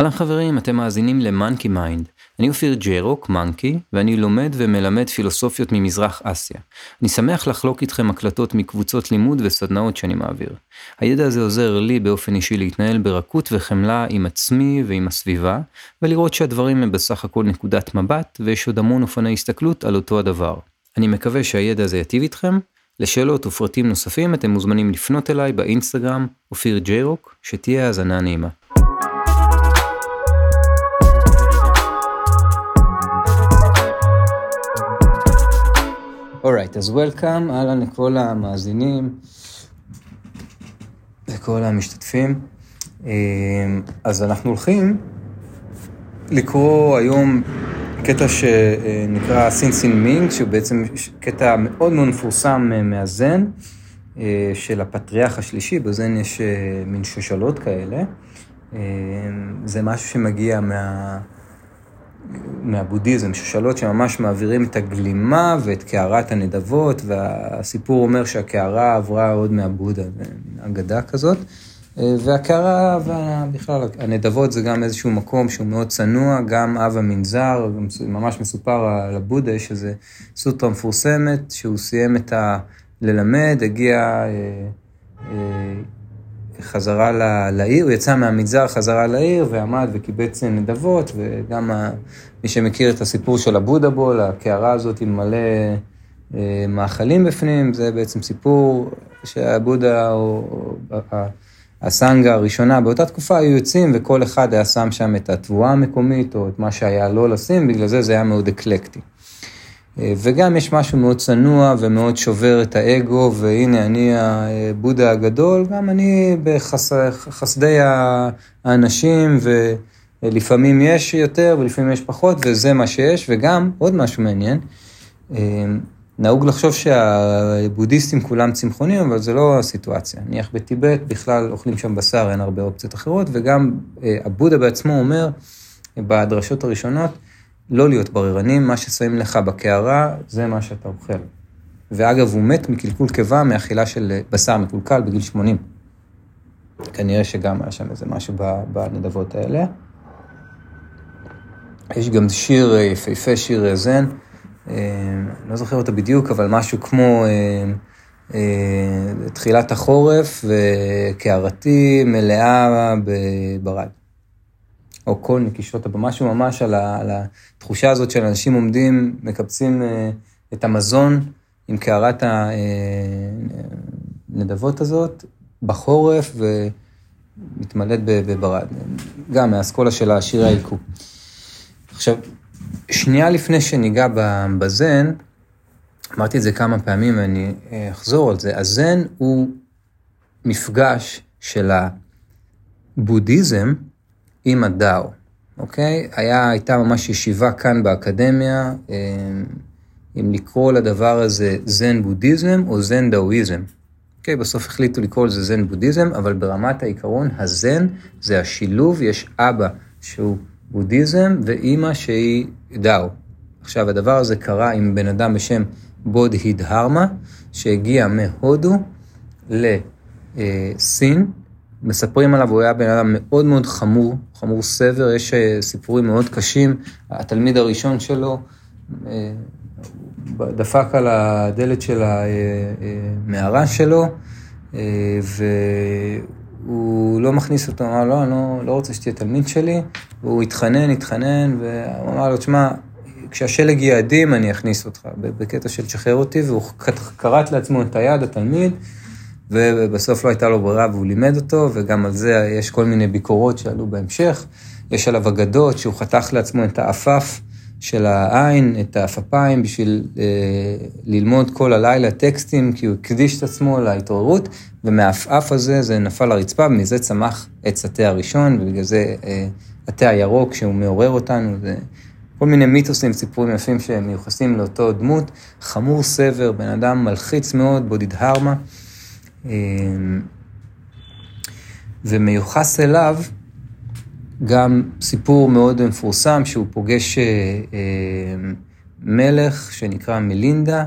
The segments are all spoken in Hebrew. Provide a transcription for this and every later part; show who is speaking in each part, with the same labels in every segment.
Speaker 1: אהלן חברים, אתם מאזינים ל-Monkey Mind. אני אופיר ג'רוק, מאנקי, ואני לומד ומלמד פילוסופיות ממזרח אסיה. אני שמח לחלוק איתכם הקלטות מקבוצות לימוד וסדנאות שאני מעביר. הידע הזה עוזר לי באופן אישי להתנהל ברכות וחמלה עם עצמי ועם הסביבה, ולראות שהדברים הם בסך הכל נקודת מבט, ויש עוד המון אופני הסתכלות על אותו הדבר. אני מקווה שהידע הזה יטיב איתכם. לשאלות ופרטים נוספים אתם מוזמנים לפנות אליי באינסטגרם, אופיר ג'רוק, שתהיה האזנה נעימה. אורייט, אז וולקאם, אהלן לכל המאזינים לכל המשתתפים. אמ, אז אנחנו הולכים לקרוא היום קטע שנקרא סינסין מינג, שהוא בעצם קטע מאוד מאוד מפורסם מהזן, אה, של הפטריארך השלישי, בזן יש אה, מין שושלות כאלה. אמ, זה משהו שמגיע מה... מהבודהיזם, שושלות שממש מעבירים את הגלימה ואת קערת הנדבות, והסיפור אומר שהקערה עברה עוד מהבודה, אגדה כזאת. והקערה, ובכלל, הנדבות זה גם איזשהו מקום שהוא מאוד צנוע, גם אב המנזר, ממש מסופר על הבודה, איזו סוטרה מפורסמת, שהוא סיים את ה... ללמד, הגיע... חזרה לעיר, הוא יצא מהמגזר חזרה לעיר ועמד וקיבץ נדבות, וגם מי שמכיר את הסיפור של הבודהבול, הקערה הזאת עם מלא אה, מאכלים בפנים, זה בעצם סיפור שהבודה או הסנגה הראשונה באותה תקופה היו יוצאים וכל אחד היה שם שם את התבואה המקומית או את מה שהיה לא לשים, בגלל זה זה היה מאוד אקלקטי. אה, וגם יש משהו מאוד צנוע ומאוד שובר את האגו, והנה אני הבודה הגדול, גם אני בחסדי האנשים, ולפעמים יש יותר ולפעמים יש פחות, וזה מה שיש, וגם עוד משהו מעניין, אה, נהוג לחשוב שהבודהיסטים כולם צמחונים, אבל זה לא הסיטואציה. נניח בטיבט בכלל אוכלים שם בשר, אין הרבה אופציות אחרות, וגם אה, הבודה בעצמו אומר, בדרשות הראשונות, לא להיות בררנים, מה ששמים לך בקערה, זה מה שאתה אוכל. ואגב, הוא מת מקלקול קיבה מאכילה של בשר מקולקל בגיל 80. כנראה שגם היה שם איזה משהו בנדבות האלה. יש גם שיר יפהפה, שיר זן, אה, לא זוכר אותו בדיוק, אבל משהו כמו אה, אה, תחילת החורף וקערתי מלאה בברד. או כל נקישות הבמה, משהו ממש על, ה, על התחושה הזאת של אנשים עומדים, מקבצים אה, את המזון עם קערת הנדבות הזאת בחורף ומתמלאת בברד. גם מהאסכולה של השירי העיקו. עכשיו, שנייה לפני שניגע בזן, אמרתי את זה כמה פעמים ואני אה, אחזור על זה, הזן הוא מפגש של הבודהיזם עם הדאו, אוקיי? היה, הייתה ממש ישיבה כאן באקדמיה, אה, אם לקרוא לדבר הזה זן בודהיזם או זן דאואיזם. אוקיי, בסוף החליטו לקרוא לזה זן בודהיזם, אבל ברמת העיקרון, הזן זה השילוב, יש אבא שהוא בודהיזם ואימא שהיא דאו. עכשיו, הדבר הזה קרה עם בן אדם בשם בודהידהרמה, שהגיע מהודו לסין, מספרים עליו, הוא היה בן אדם מאוד מאוד חמור, חמור סבר, יש אה, סיפורים מאוד קשים. התלמיד הראשון שלו אה, דפק על הדלת של המערה שלו, אה, והוא לא מכניס אותו, אמר, לא, אני לא, לא רוצה שתהיה תלמיד שלי, והוא התחנן, התחנן, והוא אמר לו, תשמע, כשהשלג יהיה עדים, אני אכניס אותך, בקטע של תשחרר אותי, והוא כרת לעצמו את היד, התלמיד, ובסוף לא הייתה לו ברירה והוא לימד אותו, וגם על זה יש כל מיני ביקורות שעלו בהמשך. יש עליו אגדות שהוא חתך לעצמו את העפף של העין, את העפפיים, בשביל אה, ללמוד כל הלילה טקסטים, כי הוא הקדיש את עצמו להתעוררות, ומהעפעף הזה זה נפל לרצפה, ומזה צמח עץ התה הראשון, ובגלל זה אה, התה הירוק שהוא מעורר אותנו, זה כל מיני מיתוסים, סיפורים יפים שמיוחסים לאותו דמות. חמור סבר, בן אדם מלחיץ מאוד, בודידהרמה. אמ, ומיוחס אליו גם סיפור מאוד מפורסם שהוא פוגש אה, אה, מלך שנקרא מלינדה,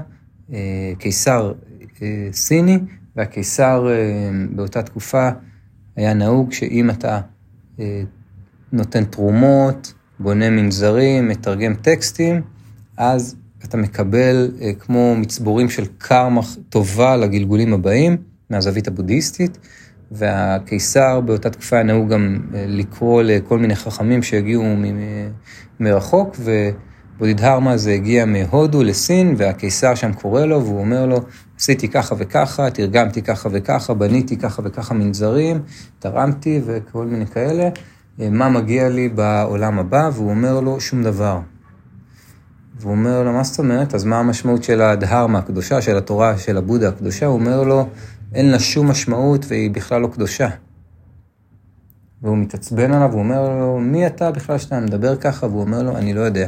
Speaker 1: אה, קיסר סיני, והקיסר באותה תקופה היה נהוג שאם אתה נותן תרומות, בונה מנזרים, מתרגם טקסטים, אז אתה מקבל אה, כמו מצבורים של קרמה טובה לגלגולים הבאים, מהזווית הבודהיסטית, והקיסר באותה תקופה היה נהוג גם אה, לקרוא לכל מיני חכמים שהגיעו מרחוק, ובודידהרמה זה הגיע מהודו לסין, והקיסר שם קורא לו, והוא אומר לו, עשיתי ככה וככה, תרגמתי ככה וככה, בניתי ככה וככה מנזרים, תרמתי וכל מיני כאלה, אה, מה מגיע לי בעולם הבא, והוא אומר לו, שום דבר. והוא אומר לו, מה זאת אומרת? אז מה המשמעות של הדהרמה הקדושה, של התורה, של הבודה הקדושה? הוא אומר לו, אין לה שום משמעות והיא בכלל לא קדושה. והוא מתעצבן עליו, הוא אומר לו, מי אתה בכלל שאתה מדבר ככה? והוא אומר לו, אני לא יודע.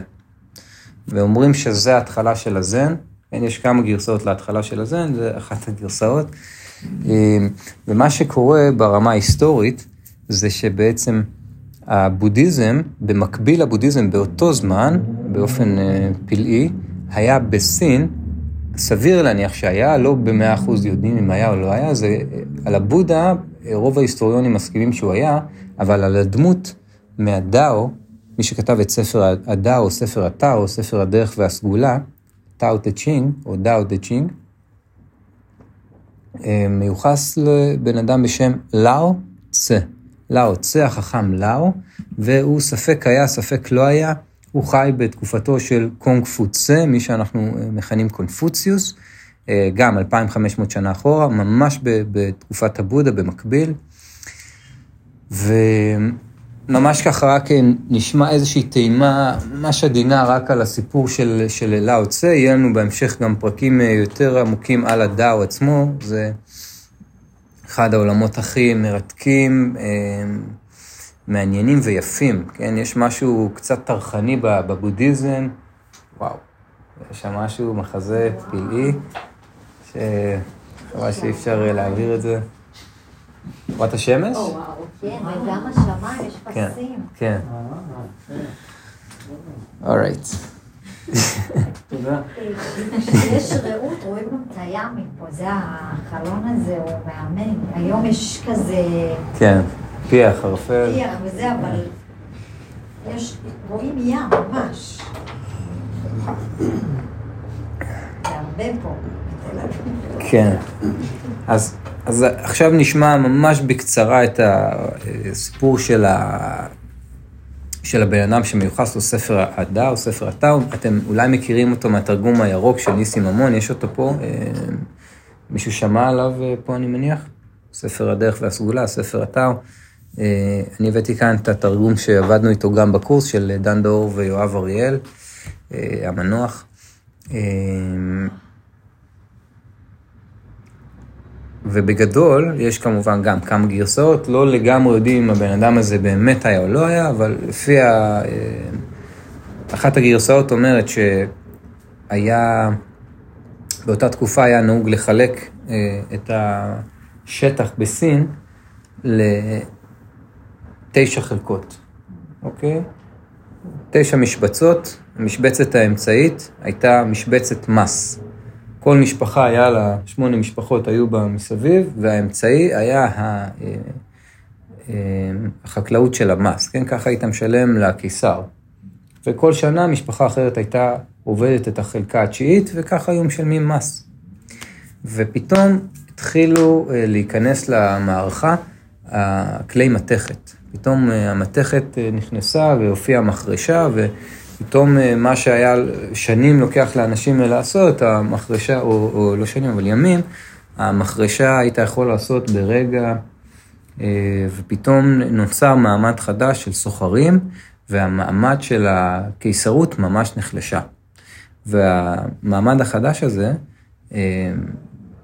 Speaker 1: ואומרים שזה ההתחלה של הזן, כן, יש כמה גרסאות להתחלה של הזן, זה אחת הגרסאות. ומה שקורה ברמה ההיסטורית, זה שבעצם הבודהיזם, במקביל לבודהיזם באותו זמן, באופן אה, פלאי, היה בסין, סביר להניח שהיה, לא במאה אחוז יודעים אם היה או לא היה, זה על הבודה, רוב ההיסטוריונים מסכימים שהוא היה, אבל על הדמות מהדאו, מי שכתב את ספר הדאו, ספר הטאו, ספר הדרך והסגולה, טאו דה צ'ינג, או דאו דה צ'ינג, אה, מיוחס לבן אדם בשם לאו צה. לאו צה, החכם לאו, והוא ספק היה, ספק לא היה, הוא חי בתקופתו של קונג פו צה, מי שאנחנו אה, מכנים קונפוציוס, אה, גם 2,500 שנה אחורה, ממש בתקופת הבודה במקביל. וממש ככה רק נשמע איזושהי טעימה ממש עדינה רק על הסיפור של, של לאו צה, יהיה לנו בהמשך גם פרקים אה, יותר עמוקים על הדאו עצמו, זה אחד העולמות הכי מרתקים. מעניינים ויפים, כן? יש משהו קצת טרחני בבודהיזם, וואו, יש שם משהו, מחזה פלאי, שחבל שאי אפשר להעביר את זה. רואה את השמש?
Speaker 2: וואו, כן, וגם השמיים, יש
Speaker 1: כן,
Speaker 2: פסים.
Speaker 1: כן. אורייט.
Speaker 3: תודה.
Speaker 2: כשיש רעות, רואים גם את הים מפה, זה החלון הזה, הוא מהמם. היום יש כזה
Speaker 1: כן, פיח, ערפל.
Speaker 2: פיח וזה, אבל יש, רואים ים, ממש.
Speaker 1: כן. אז, אז עכשיו נשמע ממש בקצרה את הסיפור של, ה, של הבן אדם שמיוחס לו ספר הדא או ספר הטאו. אתם אולי מכירים אותו מהתרגום הירוק של ניסים ממון, יש אותו פה. אה, מישהו שמע עליו אה, פה, אני מניח? ספר הדרך והסגולה, ספר הטאו. אה, אני הבאתי כאן את התרגום שעבדנו איתו גם בקורס של דן דור ויואב אריאל, אה, המנוח. אה, ובגדול, יש כמובן גם כמה גרסאות, לא לגמרי יודעים אם הבן אדם הזה באמת היה או לא היה, אבל לפי ה... אחת הגרסאות אומרת שהיה, באותה תקופה היה נהוג לחלק את השטח בסין לתשע חלקות, אוקיי? תשע משבצות, המשבצת האמצעית הייתה משבצת מס. כל משפחה היה לה, שמונה משפחות היו בה מסביב, והאמצעי היה אה, אה, החקלאות של המס, כן? ככה היית משלם לקיסר. וכל שנה משפחה אחרת הייתה עובדת את החלקה התשיעית, וככה היו משלמים מס. ופתאום התחילו אה, להיכנס למערכה הכלי מתכת. פתאום אה, המתכת אה, נכנסה והופיעה מחרשה, ופתאום אה, מה שהיה שנים לוקח לאנשים לעשות, המחרשה, או, או לא שנים, אבל ימים, המחרשה היית יכול לעשות ברגע, ופתאום נוצר מעמד חדש של סוחרים, והמעמד של הקיסרות ממש נחלשה. והמעמד החדש הזה,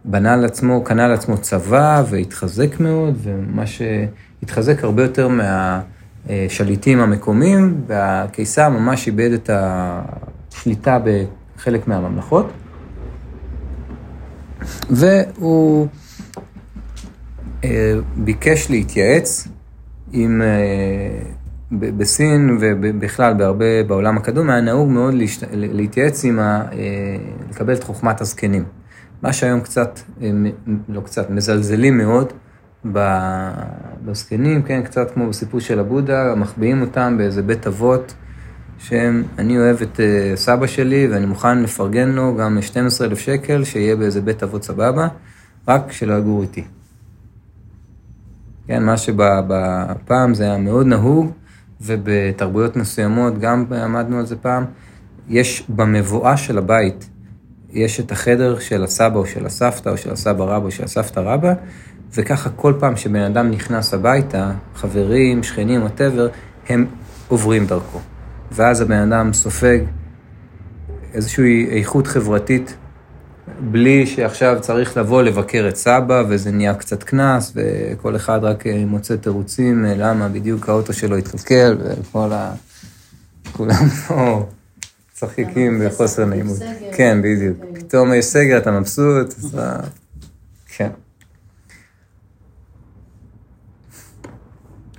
Speaker 1: בנה לעצמו, קנה לעצמו צבא והתחזק מאוד, ומה שהתחזק הרבה יותר מהשליטים המקומיים, והקיסר ממש איבד את השליטה בחלק מהממלכות. והוא אה, ביקש להתייעץ עם, אה, בסין ובכלל בהרבה בעולם הקדום, היה נהוג מאוד להתייעץ עם, ה, אה, לקבל את חוכמת הזקנים. מה שהיום קצת, לא קצת, מזלזלים מאוד בזקנים, כן, קצת כמו בסיפור של הבודה, מחביאים אותם באיזה בית אבות, שהם, אני אוהב את uh, סבא שלי ואני מוכן לפרגן לו גם 12,000 שקל, שיהיה באיזה בית אבות סבבה, רק שלא יגור איתי. כן, מה שפעם זה היה מאוד נהוג, ובתרבויות מסוימות גם עמדנו על זה פעם, יש במבואה של הבית, יש את החדר של הסבא או של הסבתא או של הסבא רבא או של הסבתא רבא, וככה כל פעם שבן אדם נכנס הביתה, חברים, שכנים, whatever, הם עוברים דרכו. ואז הבן אדם סופג איזושהי איכות חברתית, בלי שעכשיו צריך לבוא לבקר את סבא, וזה נהיה קצת קנס, וכל אחד רק מוצא תירוצים למה בדיוק האוטו שלו התקלקל, וכל ה... כולם פה צחיקים בחוסר נעימות. כן, בדיוק. פתאום יש סגר, אתה מבסוט, אז... כן.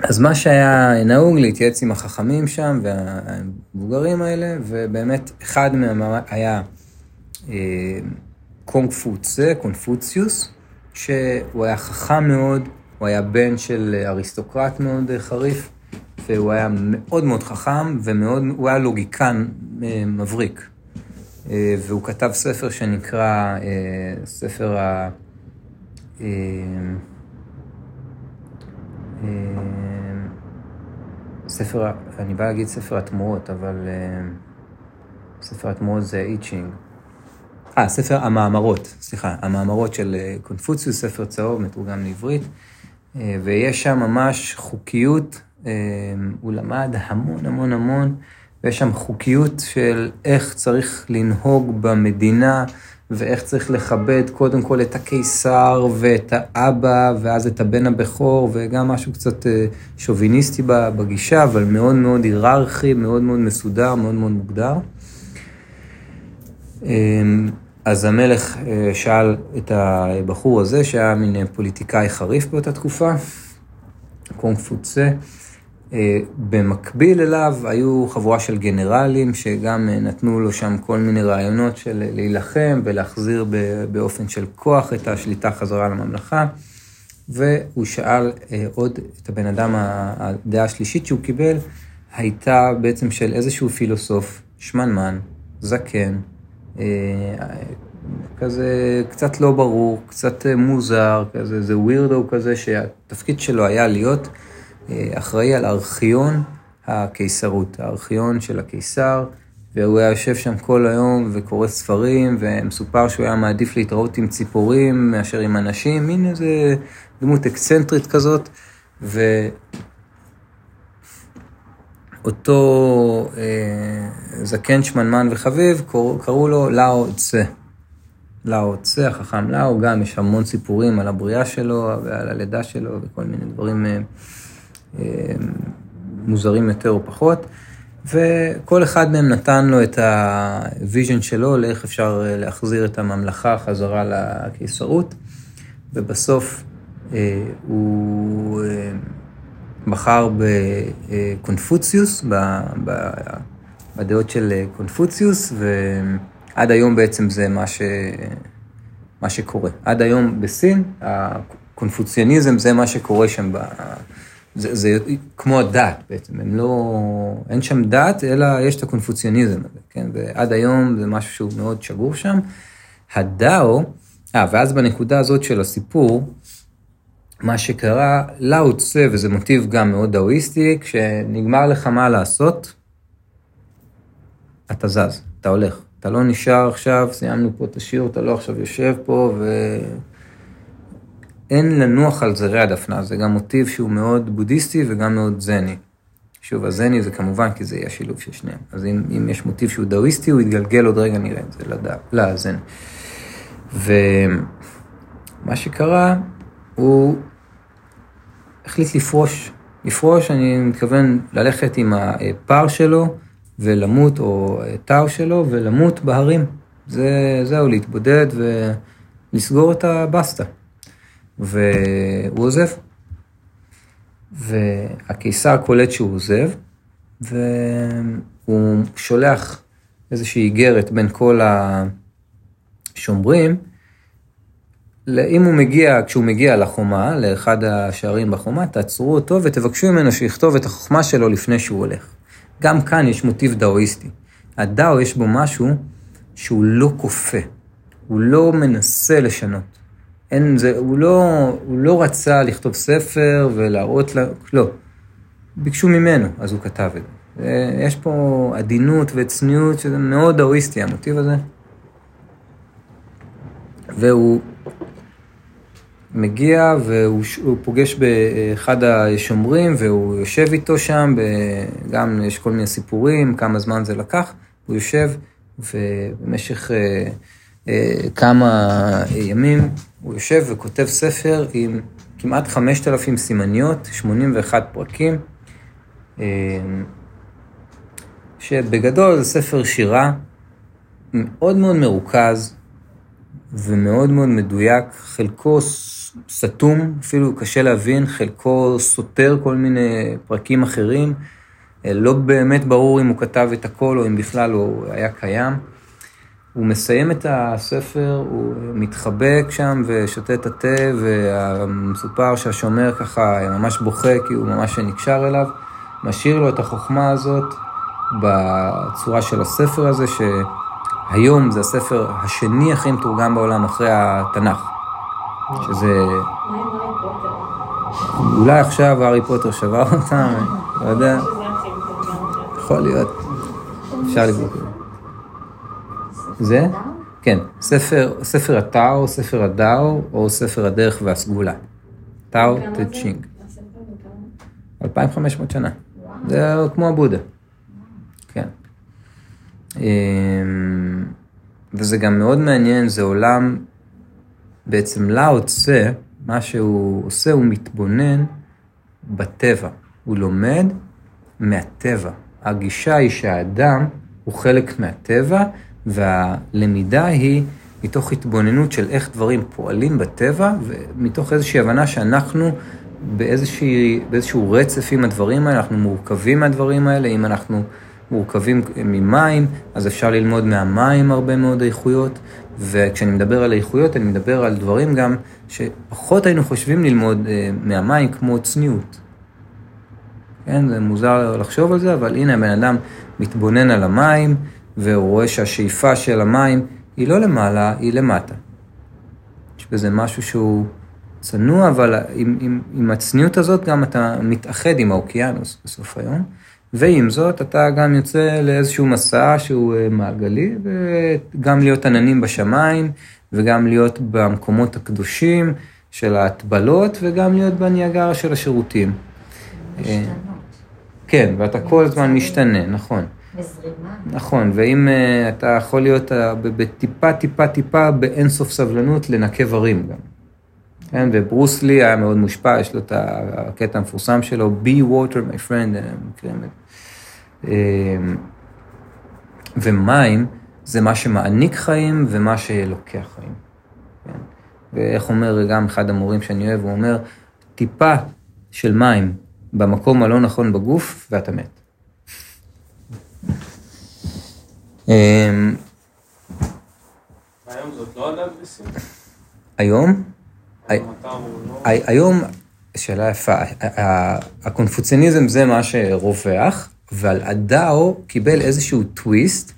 Speaker 1: אז מה שהיה נהוג להתייעץ עם החכמים שם והמבוגרים האלה, ובאמת אחד מהם היה אה, קונג פוצה, קונפוציוס, שהוא היה חכם מאוד, הוא היה בן של אריסטוקרט מאוד חריף, והוא היה מאוד מאוד חכם ומאוד, הוא היה לוגיקן אה, מבריק. אה, והוא כתב ספר שנקרא ספר ה... ספר, אני בא להגיד ספר התמורות, אבל uh, ספר התמורות זה איצ'ינג. אה, ספר המאמרות, סליחה, המאמרות של אה, קונפוציוס, ספר צהוב, מתורגם לעברית, uh, ויש שם ממש חוקיות, הוא למד המון המון המון, ויש שם חוקיות של איך צריך לנהוג במדינה, ואיך צריך לכבד קודם כל את הקיסר ואת האבא, ואז את הבן הבכור, וגם משהו קצת אה, שוביניסטי בגישה, אבל מאוד מאוד היררכי, מאוד מאוד מסודר, מאוד מאוד מוגדר. אמ, אז המלך אה, שאל את הבחור הזה, שהיה מין פוליטיקאי חריף באותה תקופה, קונג פוצה, במקביל אליו היו חבורה של גנרלים שגם אה, נתנו לו שם כל מיני רעיונות של להילחם ולהחזיר באופן של כוח את השליטה חזרה לממלכה. והוא שאל אה, עוד את הבן אדם, הדעה השלישית שהוא קיבל הייתה בעצם של איזשהו פילוסוף, שמנמן, זקן, כזה קצת לא ברור, קצת מוזר, כזה, זה ווירדו כזה שהתפקיד שלו היה להיות אה, אחראי על ארכיון הקיסרות, הארכיון של הקיסר, והוא היה יושב שם כל היום וקורא ספרים, ומסופר שהוא היה מעדיף להתראות עם ציפורים מאשר עם אנשים, מין איזה דמות אקסצנטרית כזאת, ואותו אה, זקן שמנמן וחביב, קראו, קראו לו לאו צה. לאו צה, החכם לאו, גם יש המון סיפורים על הבריאה שלו ועל הלידה שלו וכל מיני דברים. אה, אה, מוזרים יותר או פחות, וכל אחד מהם נתן לו את ה version שלו לאיך אפשר אה, להחזיר את הממלכה חזרה לקיסרות, ובסוף אה, הוא בחר בקונפוציוס, בדעות של קונפוציוס, ועד היום בעצם זה מה, ש... מה שקורה. עד היום בסין, הקונפוציאניזם זה מה שקורה שם זה, זה כמו הדת בעצם, הם לא, אין שם דת, אלא יש את הקונפוציוניזם הזה, כן? ועד היום זה משהו שהוא מאוד שגור שם. הדאו, אה, ואז בנקודה הזאת של הסיפור, מה שקרה, לאו צה, וזה מוטיב גם מאוד דאואיסטי, כשנגמר לך מה לעשות, אתה זז, אתה הולך. אתה לא נשאר עכשיו, סיימנו פה את השיר, אתה לא עכשיו יושב פה ו... אין לנוח על זרי הדפנה, זה גם מוטיב שהוא מאוד בודהיסטי וגם מאוד זני. שוב, הזני זה כמובן כי זה יהיה שילוב של שניהם. אז אם, אם יש מוטיב שהוא דאוויסטי, הוא יתגלגל עוד רגע, נראה את זה לדע, לזן. ומה שקרה, הוא החליט לפרוש. לפרוש, אני מתכוון ללכת עם הפער שלו ולמות, או תאו שלו, ולמות בהרים. זה, זהו, להתבודד ולסגור את הבסטה. והוא עוזב. והקיסר קולט שהוא עוזב, והוא שולח איזושהי איגרת בין כל השומרים, אם הוא מגיע, כשהוא מגיע לחומה, לאחד השערים בחומה, תעצרו אותו ותבקשו ממנו שיכתוב את החוכמה שלו לפני שהוא הולך. גם כאן יש מוטיב דאואיסטי. הדאו יש בו משהו שהוא לא כופה, הוא לא מנסה לשנות. אין, זה, הוא, לא, הוא לא רצה לכתוב ספר ולהראות לה, לא. ביקשו ממנו, אז הוא כתב את זה. יש פה עדינות וצניעות, שזה מאוד דאואיסטי, המוטיב הזה. והוא מגיע והוא פוגש באחד השומרים והוא יושב איתו שם, גם יש כל מיני סיפורים, כמה זמן זה לקח, הוא יושב ובמשך אה, אה, כמה ימים הוא יושב וכותב ספר עם כמעט 5,000 סימניות, 81 פרקים, אה, שבגדול זה ספר שירה מאוד מאוד מרוכז ומאוד מאוד מדויק, חלקו סתום, אפילו קשה להבין, חלקו סותר כל מיני פרקים אחרים. לא באמת ברור אם הוא כתב את הכל או אם בכלל הוא היה קיים. הוא מסיים את הספר, הוא מתחבק שם ושותה את התה, ומסופר שהשומר ככה ממש בוכה כי הוא ממש נקשר אליו. משאיר לו את החוכמה הזאת בצורה של הספר הזה, שהיום זה הספר השני הכי מתורגם בעולם אחרי התנ"ך. שזה... אולי עכשיו הארי פוטר שבר אותם, לא יודע. יכול להיות. אפשר לבדוק. זה? כן, ספר, ספר הטאו, ספר הדאו, או ספר הדרך והסגולה. טאו טצ'ינג. 2,500 שנה. זה כמו הבודה. כן. אמ, וזה גם מאוד מעניין, זה עולם, בעצם לאו צה, מה שהוא עושה, הוא מתבונן בטבע. הוא לומד מהטבע. הגישה היא שהאדם הוא חלק מהטבע, והלמידה היא מתוך התבוננות של איך דברים פועלים בטבע, ומתוך איזושהי הבנה שאנחנו באיזושהי, באיזשהו רצף עם הדברים האלה, אנחנו מורכבים מהדברים האלה, אם אנחנו מורכבים ממים, אז אפשר ללמוד מהמים הרבה מאוד איכויות, וכשאני מדבר על איכויות, אני מדבר על דברים גם שפחות היינו חושבים ללמוד אה, מהמים, כמו צניעות. כן, זה מוזר לחשוב על זה, אבל הנה הבן אדם מתבונן על המים, והוא רואה שהשאיפה של המים היא לא למעלה, היא למטה. יש בזה משהו שהוא צנוע, אבל עם, עם, עם הצניעות הזאת גם אתה מתאחד עם האוקיינוס בסוף היום, ועם זאת אתה גם יוצא לאיזשהו מסע שהוא אה, מעגלי, וגם להיות עננים בשמיים, וגם להיות במקומות הקדושים של ההטבלות, וגם להיות בניאגרה של השירותים.
Speaker 2: משתנות.
Speaker 1: כן, ואתה כל הזמן משתנה, נכון.
Speaker 2: וזרימה.
Speaker 1: נכון, ואם uh, אתה יכול להיות uh, בטיפה, טיפה, טיפה, באינסוף סבלנות לנקב הרים גם. כן, וברוס לי היה מאוד מושפע, יש לו את הקטע המפורסם שלו, be water my friend, אה, מכירים את זה. ומים זה מה שמעניק חיים ומה שלוקח חיים. כן? ואיך אומר גם אחד המורים שאני אוהב, הוא אומר, טיפה של מים במקום הלא נכון בגוף ואתה מת.
Speaker 3: היום זאת לא בסין?
Speaker 1: היום?
Speaker 3: לא...
Speaker 1: היום, שאלה יפה, הקונפוציאניזם זה מה שרווח, אבל הדאו קיבל איזשהו טוויסט,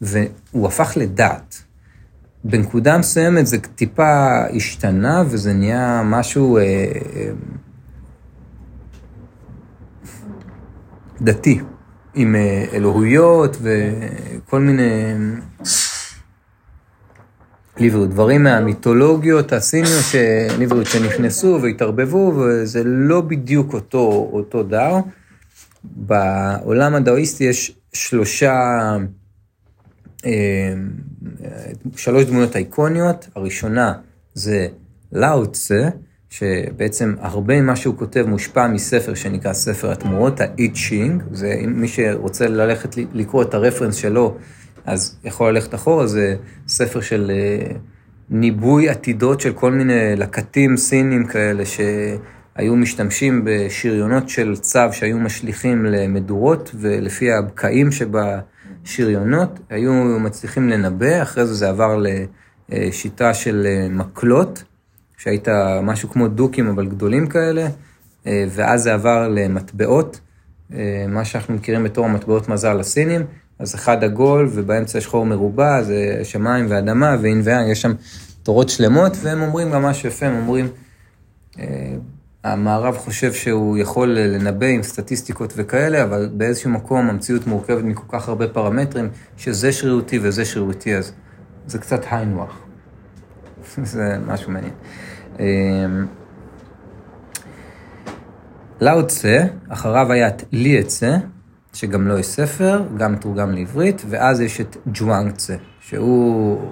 Speaker 1: והוא הפך לדת. בנקודה מסוימת זה טיפה השתנה, וזה נהיה משהו אה, אה, דתי, עם אה, אלוהויות וכל מיני... ליברו, דברים מהמיתולוגיות הסיניות שליברו, שנכנסו והתערבבו, וזה לא בדיוק אותו, אותו דאו. בעולם הדאואיסטי יש שלושה, אה, שלוש דמויות אייקוניות. הראשונה זה לאו צה, שבעצם הרבה ממה שהוא כותב מושפע מספר שנקרא ספר התמורות, צ'ינג, זה מי שרוצה ללכת לקרוא את הרפרנס שלו, אז יכול ללכת אחורה, זה ספר של אה, ניבוי עתידות של כל מיני לקטים סינים כאלה שהיו משתמשים בשריונות של צו שהיו משליכים למדורות, ולפי הבקעים שבשריונות היו מצליחים לנבא, אחרי זה זה עבר לשיטה של אה, מקלות. שהיית משהו כמו דוקים אבל גדולים כאלה, אה, ואז זה עבר למטבעות, אה, מה שאנחנו מכירים בתור המטבעות מזל הסינים, אז אחד עגול ובאמצע שחור מרובע, זה שמיים ואדמה ואין ואין, יש שם תורות שלמות, והם אומרים גם משהו יפה, הם אומרים, אה, המערב חושב שהוא יכול לנבא עם סטטיסטיקות וכאלה, אבל באיזשהו מקום המציאות מורכבת מכל כך הרבה פרמטרים, שזה שרירותי וזה שרירותי, אז זה קצת היינוח. זה משהו מעניין. אמ, לאו צה, אחריו היה את לי צה, שגם לו יש ספר, גם תורגם לעברית, ואז יש את ג'ואנג צה, שהוא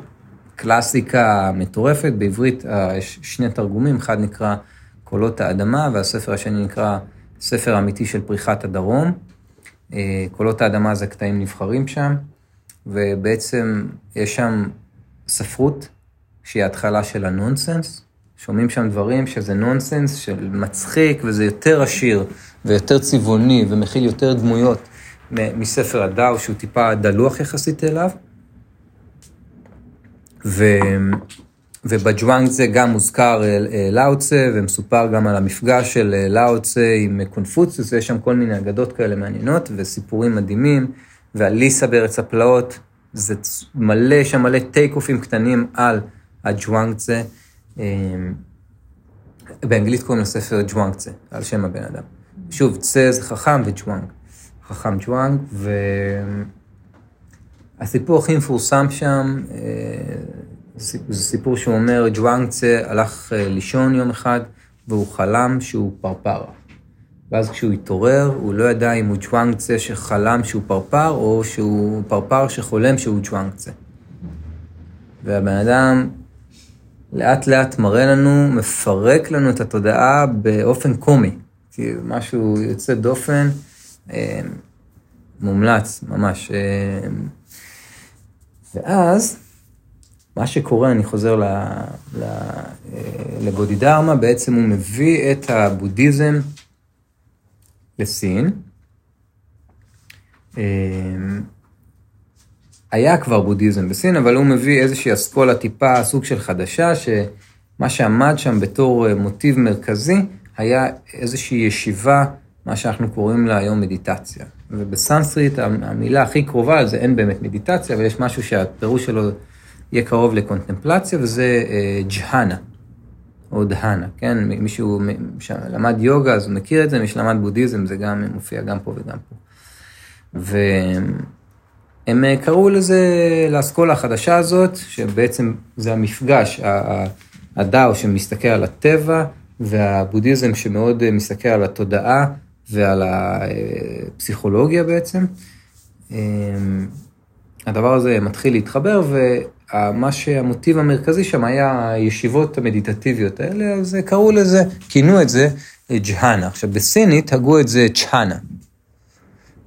Speaker 1: קלאסיקה מטורפת, בעברית אה, יש שני תרגומים, אחד נקרא קולות האדמה, והספר השני נקרא ספר אמיתי של פריחת הדרום. אה, קולות האדמה זה קטעים נבחרים שם, ובעצם יש שם ספרות שהיא ההתחלה של הנונסנס. שומעים שם דברים שזה נונסנס, של מצחיק, וזה יותר עשיר ויותר צבעוני ומכיל יותר דמויות מספר הדאו, שהוא טיפה דלוח יחסית אליו. ו... ובג'ואנג זה גם מוזכר אה, לאוצה, ומסופר גם על המפגש של אה, לאוצה עם קונפוציוס, יש שם כל מיני אגדות כאלה מעניינות וסיפורים מדהימים, ואליסה בארץ הפלאות, זה מלא, שם מלא טייק אופים קטנים על הג'ואנגצה. אה, באנגלית קוראים לספר ג'ואנגצה, על שם הבן אדם. שוב, צה זה חכם וג'ואנג. חכם ג'ואנג, והסיפור הכי מפורסם שם, זה סיפור שהוא אומר, ג'ואנגצה הלך אה, לישון יום אחד, והוא חלם שהוא פרפר. ואז כשהוא התעורר, הוא לא ידע אם הוא ג'ואנגצה שחלם שהוא פרפר, או שהוא פרפר שחולם שהוא ג'ואנגצה. והבן אדם לאט לאט מראה לנו, מפרק לנו את התודעה באופן קומי. כי משהו יוצא דופן, אה, מומלץ, ממש. אה, ואז, מה שקורה, אני חוזר ל, ל, לבודידרמה, בעצם הוא מביא את הבודהיזם לסין. היה כבר בודהיזם בסין, אבל הוא מביא איזושהי אסכולה טיפה, סוג של חדשה, שמה שעמד שם בתור מוטיב מרכזי, היה איזושהי ישיבה, מה שאנחנו קוראים לה היום מדיטציה. ובסנסריט המילה הכי קרובה לזה, אין באמת מדיטציה, אבל יש משהו שהפירוש שלו יהיה קרוב לקונטמפלציה, וזה אה, ג'הנה, או דהנה, כן? מישהו שלמד יוגה, אז הוא מכיר את זה, מי שלמד בודהיזם, זה גם מופיע גם פה וגם פה. והם אה, קראו לזה, לאסכולה החדשה הזאת, שבעצם זה המפגש, הדאו שמסתכל על הטבע, והבודהיזם שמאוד אה, מסתכל על התודעה ועל הפסיכולוגיה בעצם. הדבר הזה מתחיל להתחבר, ומה שהמוטיב המרכזי שם היה הישיבות המדיטטיביות האלה, אז קראו לזה, כינו את זה ג'הנה. עכשיו, בסינית הגו את זה צ'אנה.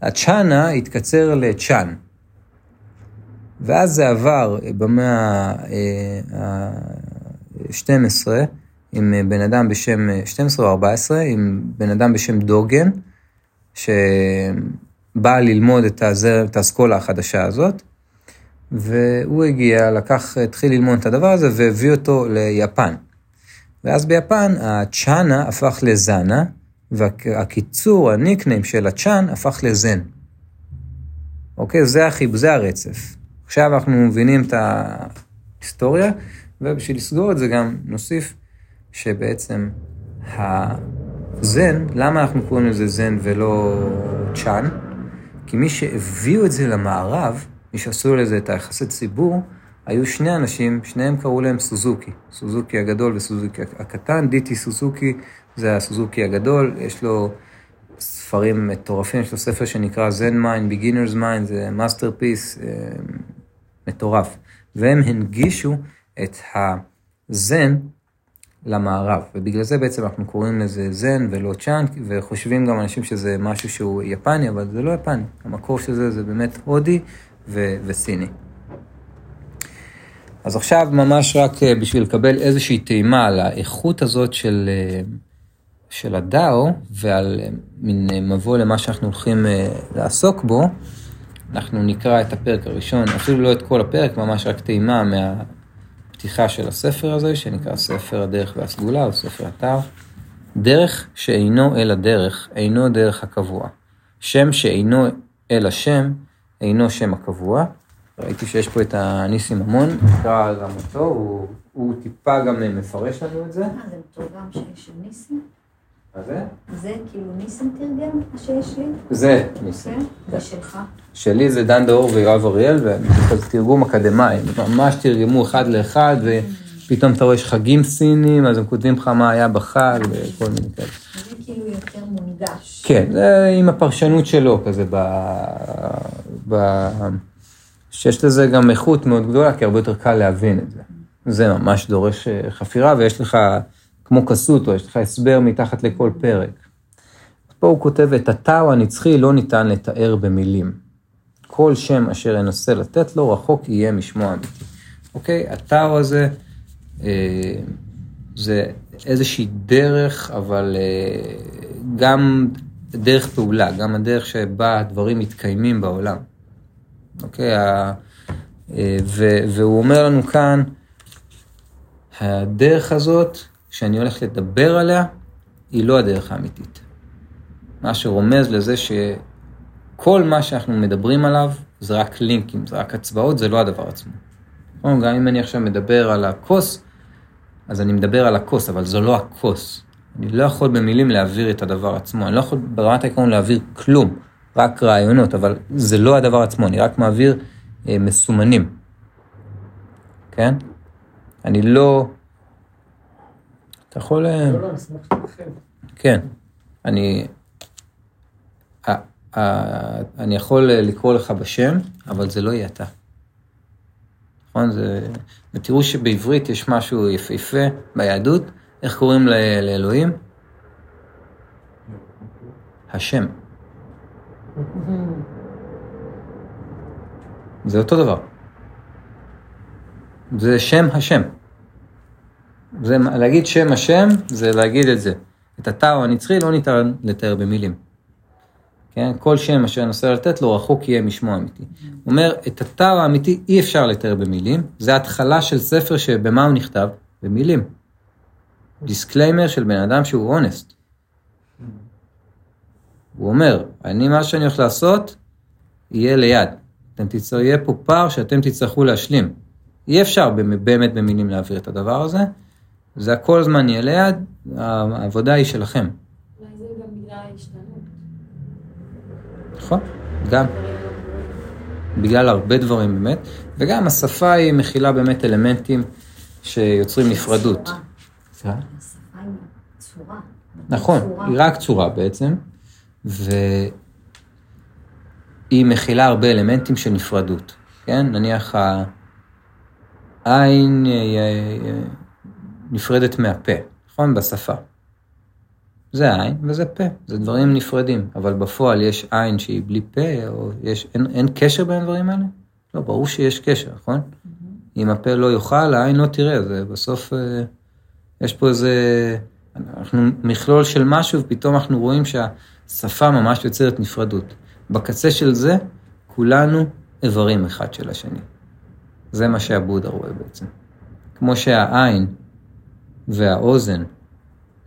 Speaker 1: הצ'אנה התקצר לצ'אן. ואז זה עבר במאה ה-12 עם בן אדם בשם, 12 או 14, עם בן אדם בשם דוגן, שבא ללמוד את האסכולה החדשה הזאת, והוא הגיע, לקח, התחיל ללמוד את הדבר הזה והביא אותו ליפן. ואז ביפן הצ'אנה הפך לזאנה, והקיצור, הניקניים של הצ'אן הפך לזן. אוקיי? זה החיב, זה הרצף. עכשיו אנחנו מבינים את ההיסטוריה, ובשביל לסגור את זה גם נוסיף שבעצם הזן, למה אנחנו קוראים לזה זן ולא צ'אן? כי מי שהביאו את זה למערב, מי שעשו לזה את היחסי ציבור, היו שני אנשים, שניהם קראו להם סוזוקי. סוזוקי הגדול וסוזוקי הקטן. די טי סוזוקי זה הסוזוקי הגדול, יש לו ספרים מטורפים, יש לו ספר שנקרא Zen Mind, Beginner's Mind, זה masterpiece מטורף. והם הנגישו את הזן למערב, ובגלל זה בעצם אנחנו קוראים לזה זן ולא צ'אנק, וחושבים גם אנשים שזה משהו שהוא יפני, אבל זה לא יפני. המקור של זה זה באמת הודי ו- וסיני. אז עכשיו ממש רק אה, בשביל לקבל איזושהי טעימה על האיכות הזאת של, אה, של הדאו ועל אה, מין מבוא למה שאנחנו הולכים לעסוק בו, אנחנו נקרא את הפרק הראשון, אפילו לא את כל הפרק, ממש רק טעימה מה, הפתיחה של הספר הזה, שנקרא ספר הדרך והסגולה, או ספר התר. דרך שאינו אל הדרך, אינו דרך הקבוע. שם שאינו אל השם, אינו שם הקבוע. ראיתי שיש פה את הניסים ממון, נקרא גם אותו, הוא, הוא טיפה גם מפרש לנו את זה.
Speaker 2: מה, זה מתורגם של ניסים?
Speaker 1: מה זה?
Speaker 2: זה כאילו ניסים תרגם, מה שיש לי?
Speaker 1: זה ניסים.
Speaker 2: כן? זה שלך?
Speaker 1: שלי זה דן דאור ויואב אריאל, וזה תרגום אקדמאי, ממש תרגמו אחד לאחד, ופתאום אתה רואה יש חגים סינים, אז הם כותבים לך מה היה בחג, וכל מיני כאלה.
Speaker 2: זה כאילו יותר מונגש.
Speaker 1: כן, זה עם הפרשנות שלו כזה, ב... ב... שיש לזה גם איכות מאוד גדולה, כי הרבה יותר קל להבין את זה. זה ממש דורש אה, חפירה, ויש לך, כמו כסותו, יש לך הסבר מתחת לכל פרק. פה הוא כותב, את הטאו הנצחי לא ניתן לתאר במילים. כל שם אשר אנסה לתת לו, רחוק יהיה משמו אמיתי. אוקיי? הטאו הזה, אה, זה איזושהי דרך, אבל אה, גם דרך פעולה, גם הדרך שבה הדברים מתקיימים בעולם. אוקיי? ה- אה, והוא אומר לנו כאן, הדרך הזאת, שאני הולך לדבר עליה, היא לא הדרך האמיתית. מה שרומז לזה שכל מה שאנחנו מדברים עליו זה רק לינקים, זה רק הצבעות, זה לא הדבר עצמו. נכון? גם אם אני עכשיו מדבר על הכוס, אז אני מדבר על הכוס, אבל זו לא הכוס. אני לא יכול במילים להעביר את הדבר עצמו, אני לא יכול ברמת העיקרון להעביר כלום, רק רעיונות, אבל זה לא הדבר עצמו, אני רק מעביר אה, מסומנים, כן? אני לא... אתה יכול... אה,
Speaker 3: לא, לא, אני אשמח שתתחיל.
Speaker 1: כן, אני... ה- ה- אני יכול לקרוא לך בשם, אבל זה לא יהיה אתה. נכון? זה... ותראו שבעברית יש משהו יפהפה ביהדות, איך קוראים לאלוהים? השם. זה אותו דבר. זה שם השם. זה להגיד שם השם, זה להגיד את זה. את הטאו הנצחי לא ניתן לתאר במילים. כן? כל שם אשר ננסה לתת לו רחוק יהיה משמו אמיתי. הוא אומר, את הטאו האמיתי אי אפשר לתאר במילים, זה התחלה של ספר שבמה הוא נכתב? במילים. disclaimer של בן אדם שהוא אונסט. הוא אומר, אני, מה שאני הולך לעשות, יהיה ליד. אתם תצטרכו, יהיה פה פער שאתם תצטרכו להשלים. אי אפשר באמת במילים להעביר את הדבר הזה, זה כל הזמן יהיה ליד, העבודה היא שלכם.
Speaker 4: אולי זה גם בגלל ההשתנות.
Speaker 1: נכון? גם. בגלל הרבה דברים באמת, וגם השפה היא מכילה באמת אלמנטים שיוצרים נפרדות.
Speaker 2: צורה.
Speaker 1: אה? נכון,
Speaker 2: צורה.
Speaker 1: היא רק צורה בעצם, והיא מכילה הרבה אלמנטים של נפרדות, כן? נניח העין אה, אה, נפרדת מהפה, נכון? בשפה. זה עין וזה פה, זה דברים נפרדים, אבל בפועל יש עין שהיא בלי פה, או יש, אין, אין קשר בין הדברים האלה? לא, ברור שיש קשר, נכון? אם הפה לא יאכל, העין לא תראה, זה בסוף, אה, יש פה איזה, אנחנו מכלול של משהו, ופתאום אנחנו רואים שהשפה ממש יוצרת נפרדות. בקצה של זה, כולנו איברים אחד של השני. זה מה שהבודה רואה בעצם. כמו שהעין והאוזן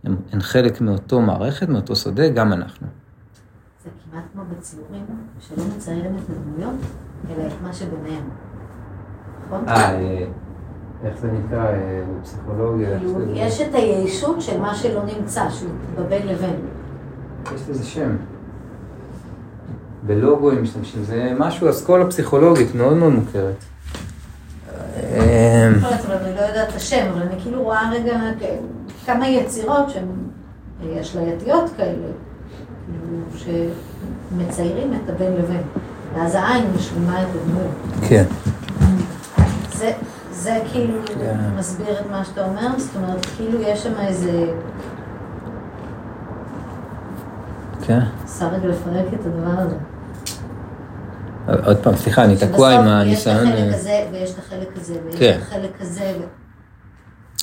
Speaker 1: הם, הן חלק מאותו מערכת, מאותו שדה, גם אנחנו.
Speaker 2: זה כמעט כמו בציורים, שלא מציירים את הדמויות, אלא את מה שביניהם. נכון?
Speaker 1: אה, איך זה נקרא בפסיכולוגיה?
Speaker 2: כאילו, יש את הישות של מה שלא נמצא, שהוא בבין לבין.
Speaker 1: יש לזה שם. בלוגו הם משתמשים, זה משהו, אסכולה פסיכולוגית מאוד מאוד מוכרת. אמ,
Speaker 2: יכול להיות, אבל אני לא יודעת את השם, אבל אני כאילו רואה רגע כ- כמה יצירות שהן אשלייתיות כאלה, כאילו, שמציירים את הבין לבין. ואז העין משלימה את הדמות.
Speaker 1: כן.
Speaker 2: זה, זה כאילו
Speaker 1: כן.
Speaker 2: מסביר את מה שאתה אומר? זאת אומרת, כאילו יש שם איזה...
Speaker 1: כן.
Speaker 2: אפשר רגע לפרק את הדבר הזה.
Speaker 1: עוד פעם, סליחה, אני תקוע עם הניסיון.
Speaker 2: שבסוף יש את החלק
Speaker 1: אה,
Speaker 2: הזה, ויש את החלק הזה, ויש
Speaker 1: כן.
Speaker 2: את החלק הזה.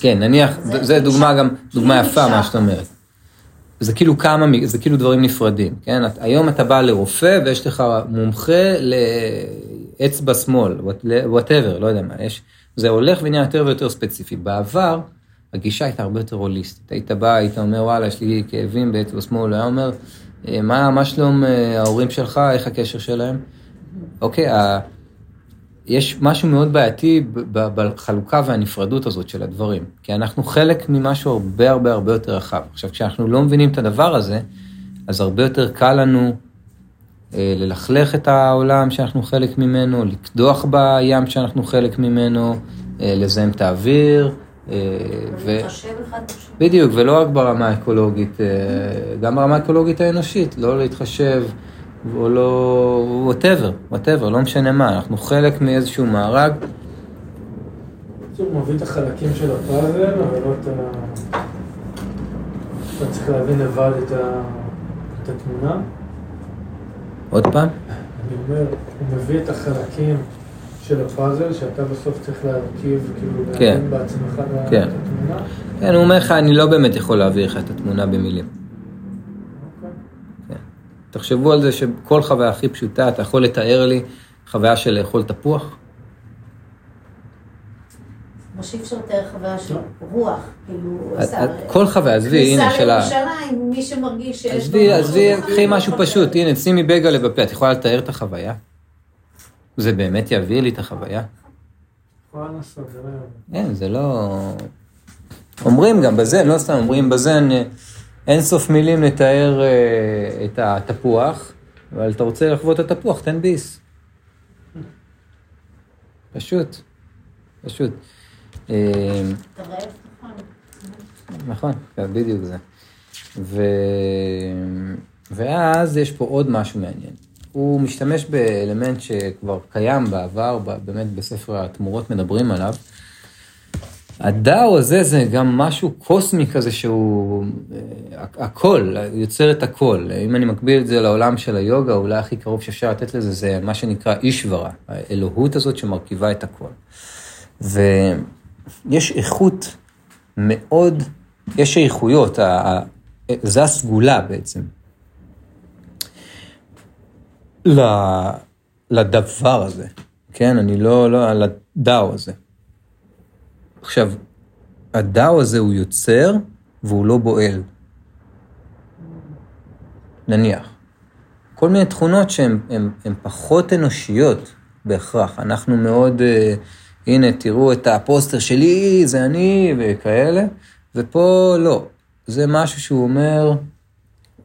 Speaker 1: כן, נניח,
Speaker 2: זה
Speaker 1: זה דוגמה. גם, דוגמה
Speaker 2: כאילו
Speaker 1: יפה מה. שאת אומרת. זה כאילו כמה, זה כאילו דברים נפרדים, כן? היום אתה בא לרופא ויש לך מומחה אצבע שמאל, וואטאבר, לא יודע מה, יש, זה הולך ונהיה יותר ויותר ספציפי. בעבר, הגישה הייתה הרבה יותר הוליסטית. היית בא, היית אומר, וואלה, יש לי כאבים באצבע שמאל, הוא היה אומר, "אה, מה, מה שלום אה, ההורים שלך, איך הקשר שלהם? אוקיי, ה... יש משהו מאוד בעייתי בחלוקה והנפרדות הזאת של הדברים, כי אנחנו חלק ממשהו הרבה הרבה הרבה יותר רחב. עכשיו, כשאנחנו לא מבינים את הדבר הזה, אז הרבה יותר קל לנו אה, ללכלך את העולם שאנחנו חלק ממנו, לקדוח בים שאנחנו חלק ממנו, אה, לזהם את האוויר, אה, ו... בדיוק, ולא רק ברמה האקולוגית, אה, גם ברמה האקולוגית האנושית, לא להתחשב, או לא... whatever, whatever, לא משנה מה, אנחנו חלק מאיזשהו מארג.
Speaker 3: הוא מביא את החלקים של הפאזל, אבל לא את ה... אתה צריך להבין לבד את ה- את התמונה.
Speaker 1: עוד פעם?
Speaker 3: אני אומר, הוא מביא את החלקים של הפאזל, שאתה בסוף צריך להרכיב, כאילו,
Speaker 1: כן.
Speaker 3: להבין בעצמך את
Speaker 1: כן.
Speaker 3: התמונה.
Speaker 1: כן, הוא אומר לך, אני לא באמת יכול להעביר לך את התמונה במילים. כן. תחשבו על זה שכל חוויה הכי פשוטה, אתה יכול לתאר לי חוויה של לאכול תפוח?
Speaker 2: כמו שאי אפשר לתאר חוויה של רוח, כאילו,
Speaker 1: כל חוויה, עזבי, הנה,
Speaker 2: כניסה
Speaker 1: של ה...
Speaker 2: לירושלים, מי שמרגיש שיש...
Speaker 1: עזבי, עזבי,
Speaker 2: משהו
Speaker 1: קחי משהו. פשוט, הנה, שימי בגלה בפה, את יכולה לתאר את החוויה? זה באמת יביא לי את החוויה?
Speaker 3: לנסות, זה לא יעבוד.
Speaker 1: אין, זה לא... אומרים גם בזה, לא סתם אומרים בזה, אין- סוף מילים לתאר אה, את התפוח, אבל אתה רוצה לחוות את התפוח, תן ביס. פשוט, פשוט. אה,
Speaker 2: נכון.
Speaker 1: כן, בדיוק זה. ו... ואז יש פה עוד משהו מעניין. הוא משתמש באלמנט שכבר קיים בעבר, באמת בספר התמורות מדברים עליו. הדאו הזה זה גם משהו קוסמי כזה שהוא אה, הכל, יוצר את הכל. אם אני מקביל את זה לעולם של היוגה, אולי הכי קרוב שאפשר לתת לזה זה מה שנקרא אישברה, האלוהות הזאת שמרכיבה את הכל. ויש איכות מאוד, יש איכויות, זה הסגולה בעצם. לדבר הזה, כן? אני לא, לא, על הדאו הזה. עכשיו, הדאו הזה הוא יוצר והוא לא בועל. נניח. כל מיני תכונות שהן הן, הן פחות אנושיות בהכרח. אנחנו מאוד, אה, הנה, תראו את הפוסטר שלי, זה אני, וכאלה, ופה לא. זה משהו שהוא אומר,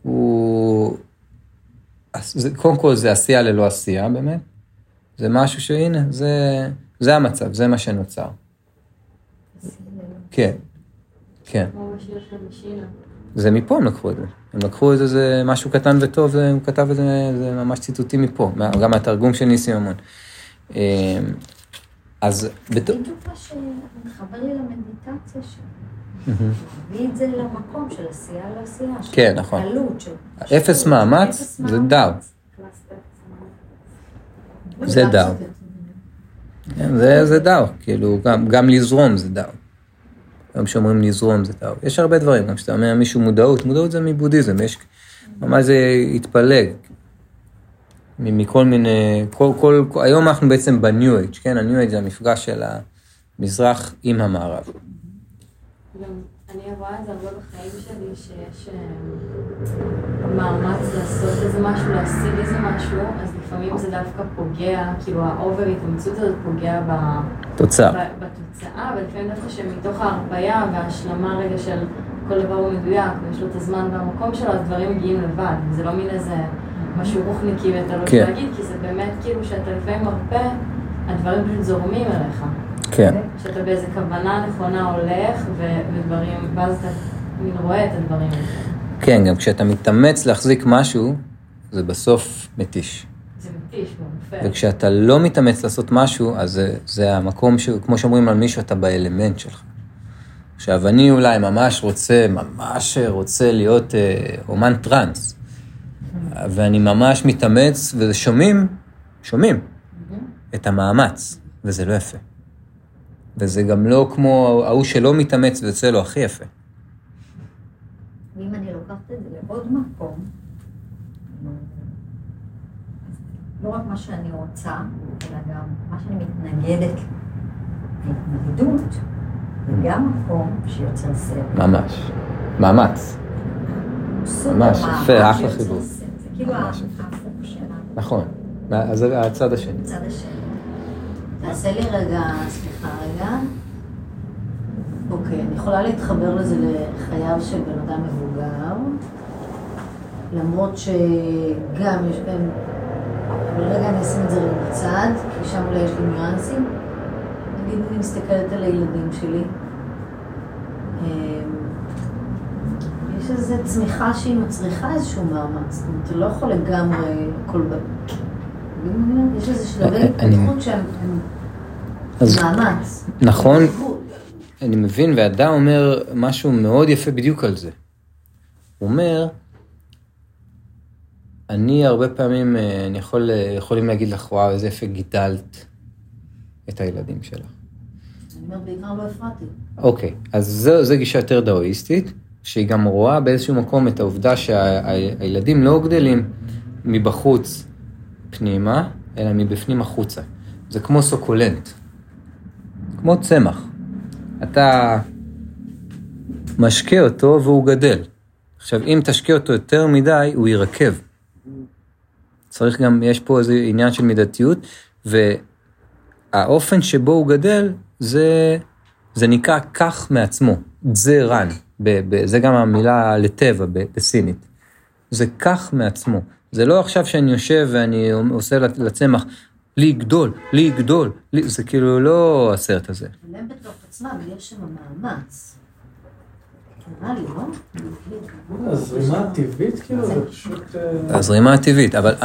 Speaker 1: הוא... זה, קודם כל זה עשייה ללא עשייה באמת. זה משהו שהנה, זה, זה המצב, זה מה שנוצר. כן, כן. זה מפה הם לקחו את זה. הם לקחו את זה, זה משהו קטן וטוב, זה- הוא כתב את זה, זה ממש ציטוטים מפה, גם מהתרגום של ניסים ממון. אה, אז בתור...
Speaker 2: בדיוק מה שמתחבר לי למדיטציה שלו. מביא את זה למקום של עשייה לעשייה.
Speaker 1: כן, נכון.
Speaker 2: קלות.
Speaker 1: אפס מאמץ זה. דאו. זה
Speaker 2: גם
Speaker 1: דאו. זה, זה דאו, כאילו, גם, גם לזרום זה דאו. גם כשאומרים לזרום זה דאו. יש הרבה דברים, גם כשאתה אומר מישהו מודעות, מודעות זה מבודהיזם, יש ממש זה התפלג. מכל מיני, כל, כל, כל, היום אנחנו בעצם בניו אייג', כן? הניו אייג' זה המפגש של המזרח עם המערב.
Speaker 4: אני רואה את זה הרבה בחיים שלי, שיש אה, מאמץ לעשות איזה משהו, להשיג איזה משהו, אז לפעמים זה דווקא פוגע, כאילו ה over התאמצות הזאת פוגע. ב- בתוצאה, ולפעמים דווקא שמתוך ההרפיה וההשלמה רגע של כל דבר הוא מדויק, ויש לו את הזמן והמקום שלו, אז דברים מגיעים לבד. זה לא מין איזה משהו רוחניקי ואתה לא
Speaker 1: כן.
Speaker 4: יכול להגיד, כי זה באמת כאילו שאתה לפעמים מרפה, הדברים פשוט זורמים אליך.
Speaker 1: כן.
Speaker 4: שאתה באיזה כוונה נכונה הולך, ודברים, ואז אתה רואה את הדברים האלה.
Speaker 1: כן, גם כשאתה מתאמץ להחזיק משהו, זה בסוף מתיש.
Speaker 4: זה מתיש.
Speaker 1: וכשאתה לא מתאמץ לעשות משהו, אז זה, זה המקום ש... כמו שאומרים על מישהו, אתה באלמנט שלך. עכשיו, אני אולי ממש רוצה, ממש רוצה להיות אה, אומן טראנס, ואני ממש מתאמץ, ושומעים, שומעים את המאמץ, וזה לא יפה. וזה גם לא כמו ההוא שלא מתאמץ ויוצא לו הכי יפה.
Speaker 2: ואם אני לוקחת את זה לעוד מקום, לא רק מה שאני רוצה, אלא גם מה שאני מתנגדת. ההתנגדות זה גם מקום שיוצר סבל.
Speaker 1: ממש. מאמץ.
Speaker 2: סופר
Speaker 1: ממש, יפה, אחלה חיבור.
Speaker 2: זה כאילו. ההפוך שלנו.
Speaker 1: נכון. אז זה הצד השני.
Speaker 2: הצד השני. תעשה לי רגע, סליחה רגע. אוקיי, אני יכולה להתחבר לזה לחייו של בן אדם מבוגר, למרות שגם יש בהם... אבל רגע אני אשים את זה רגע בצד, כי שם אולי יש לי ניואנסים. נגיד אני מסתכלת על הילדים שלי. אמ, יש איזו צמיחה שהיא מצריכה איזשהו מאמץ. זאת אומרת, אתה לא יכול לגמרי כל ב... יש איזה שלבי
Speaker 1: אני-
Speaker 2: התפתחות שהם הם
Speaker 1: אז
Speaker 2: מאמץ.
Speaker 1: נכון. אני מבין, והדא אומר משהו מאוד יפה בדיוק על זה. הוא אומר, אני הרבה פעמים, אה, אני יכול, אה, יכולים להגיד לך, וואו, איזה יפה גידלת את הילדים שלך.
Speaker 2: אני אומרת, בעיקר לא הפרעתי.
Speaker 1: אוקיי, אז זו, זו גישה יותר דאואיסטית, שהיא גם רואה באיזשהו מקום את העובדה שהילדים לא גדלים מבחוץ פנימה, אלא מבפנים החוצה. זה כמו סוקולנט, כמו צמח. אתה משקה אותו והוא גדל. עכשיו, אם תשקה אותו יותר מדי, הוא יירקב. צריך גם, יש פה איזה עניין של מידתיות, והאופן שבו הוא גדל, זה, זה נקרא כך מעצמו, זה רן, ב, ב, זה גם המילה לטבע ב- בסינית. זה כך מעצמו. זה לא עכשיו שאני יושב ואני עושה לצמח, לי יגדול, לי יגדול, לי, זה כאילו לא הסרט הזה.
Speaker 2: אבל הם בתוך עצמם, יש שם מאמץ. לי, לא?
Speaker 3: הזרימה הטבעית כאילו זה פשוט... אה,
Speaker 1: הזרימה הטבעית, אבל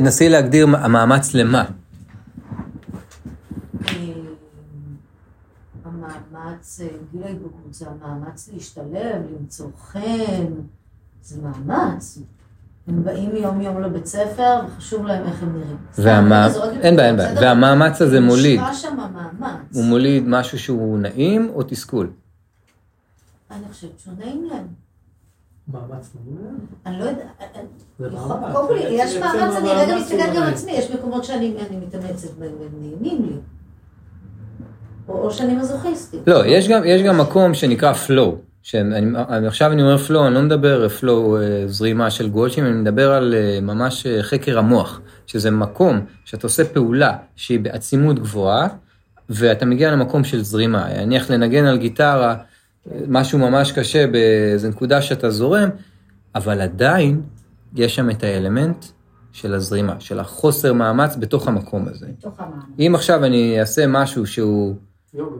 Speaker 1: נסי להגדיר המאמץ למה.
Speaker 2: אה, המאמץ, אה, גיל ההתבגרות זה המאמץ להשתלב, למצוא חן, זה מאמץ. הם באים יום-יום לבית ספר, וחשוב להם איך הם נראים.
Speaker 1: והמא...
Speaker 2: סתם, זורקת
Speaker 1: אין בעיה, אין בעיה. והמאמץ הזה מוליד.
Speaker 2: מושקע שם מאמץ.
Speaker 1: הוא מוליד משהו שהוא נעים או תסכול?
Speaker 2: אני חושבת שהוא נעים להם.
Speaker 3: מאמץ נעים.
Speaker 2: אני לא יודעת,
Speaker 3: זה
Speaker 2: יכול-
Speaker 3: מאמץ.
Speaker 2: קודם כל, יש מאמץ, אני רגע מסתכלת גם על. עצמי, יש מקומות שאני אני מתאמצת בהם והם נעימים לי. או שאני מזוכיסטית.
Speaker 1: לא, יש גם, יש גם מקום שנקרא flow. שאני, אני, עכשיו אני אומר flow, אני לא מדבר flow אה, זרימה של גולשים, אני מדבר על אה, ממש אה, חקר המוח, שזה מקום שאתה עושה פעולה שהיא בעצימות גבוהה, ואתה מגיע למקום של זרימה. נניח לנגן על גיטרה, אה, משהו ממש קשה באיזה נקודה שאתה זורם, אבל עדיין יש שם את האלמנט של הזרימה, של החוסר מאמץ בתוך המקום הזה.
Speaker 2: בתוך המאמץ.
Speaker 1: אם עכשיו אני אעשה משהו שהוא,
Speaker 3: יוגה.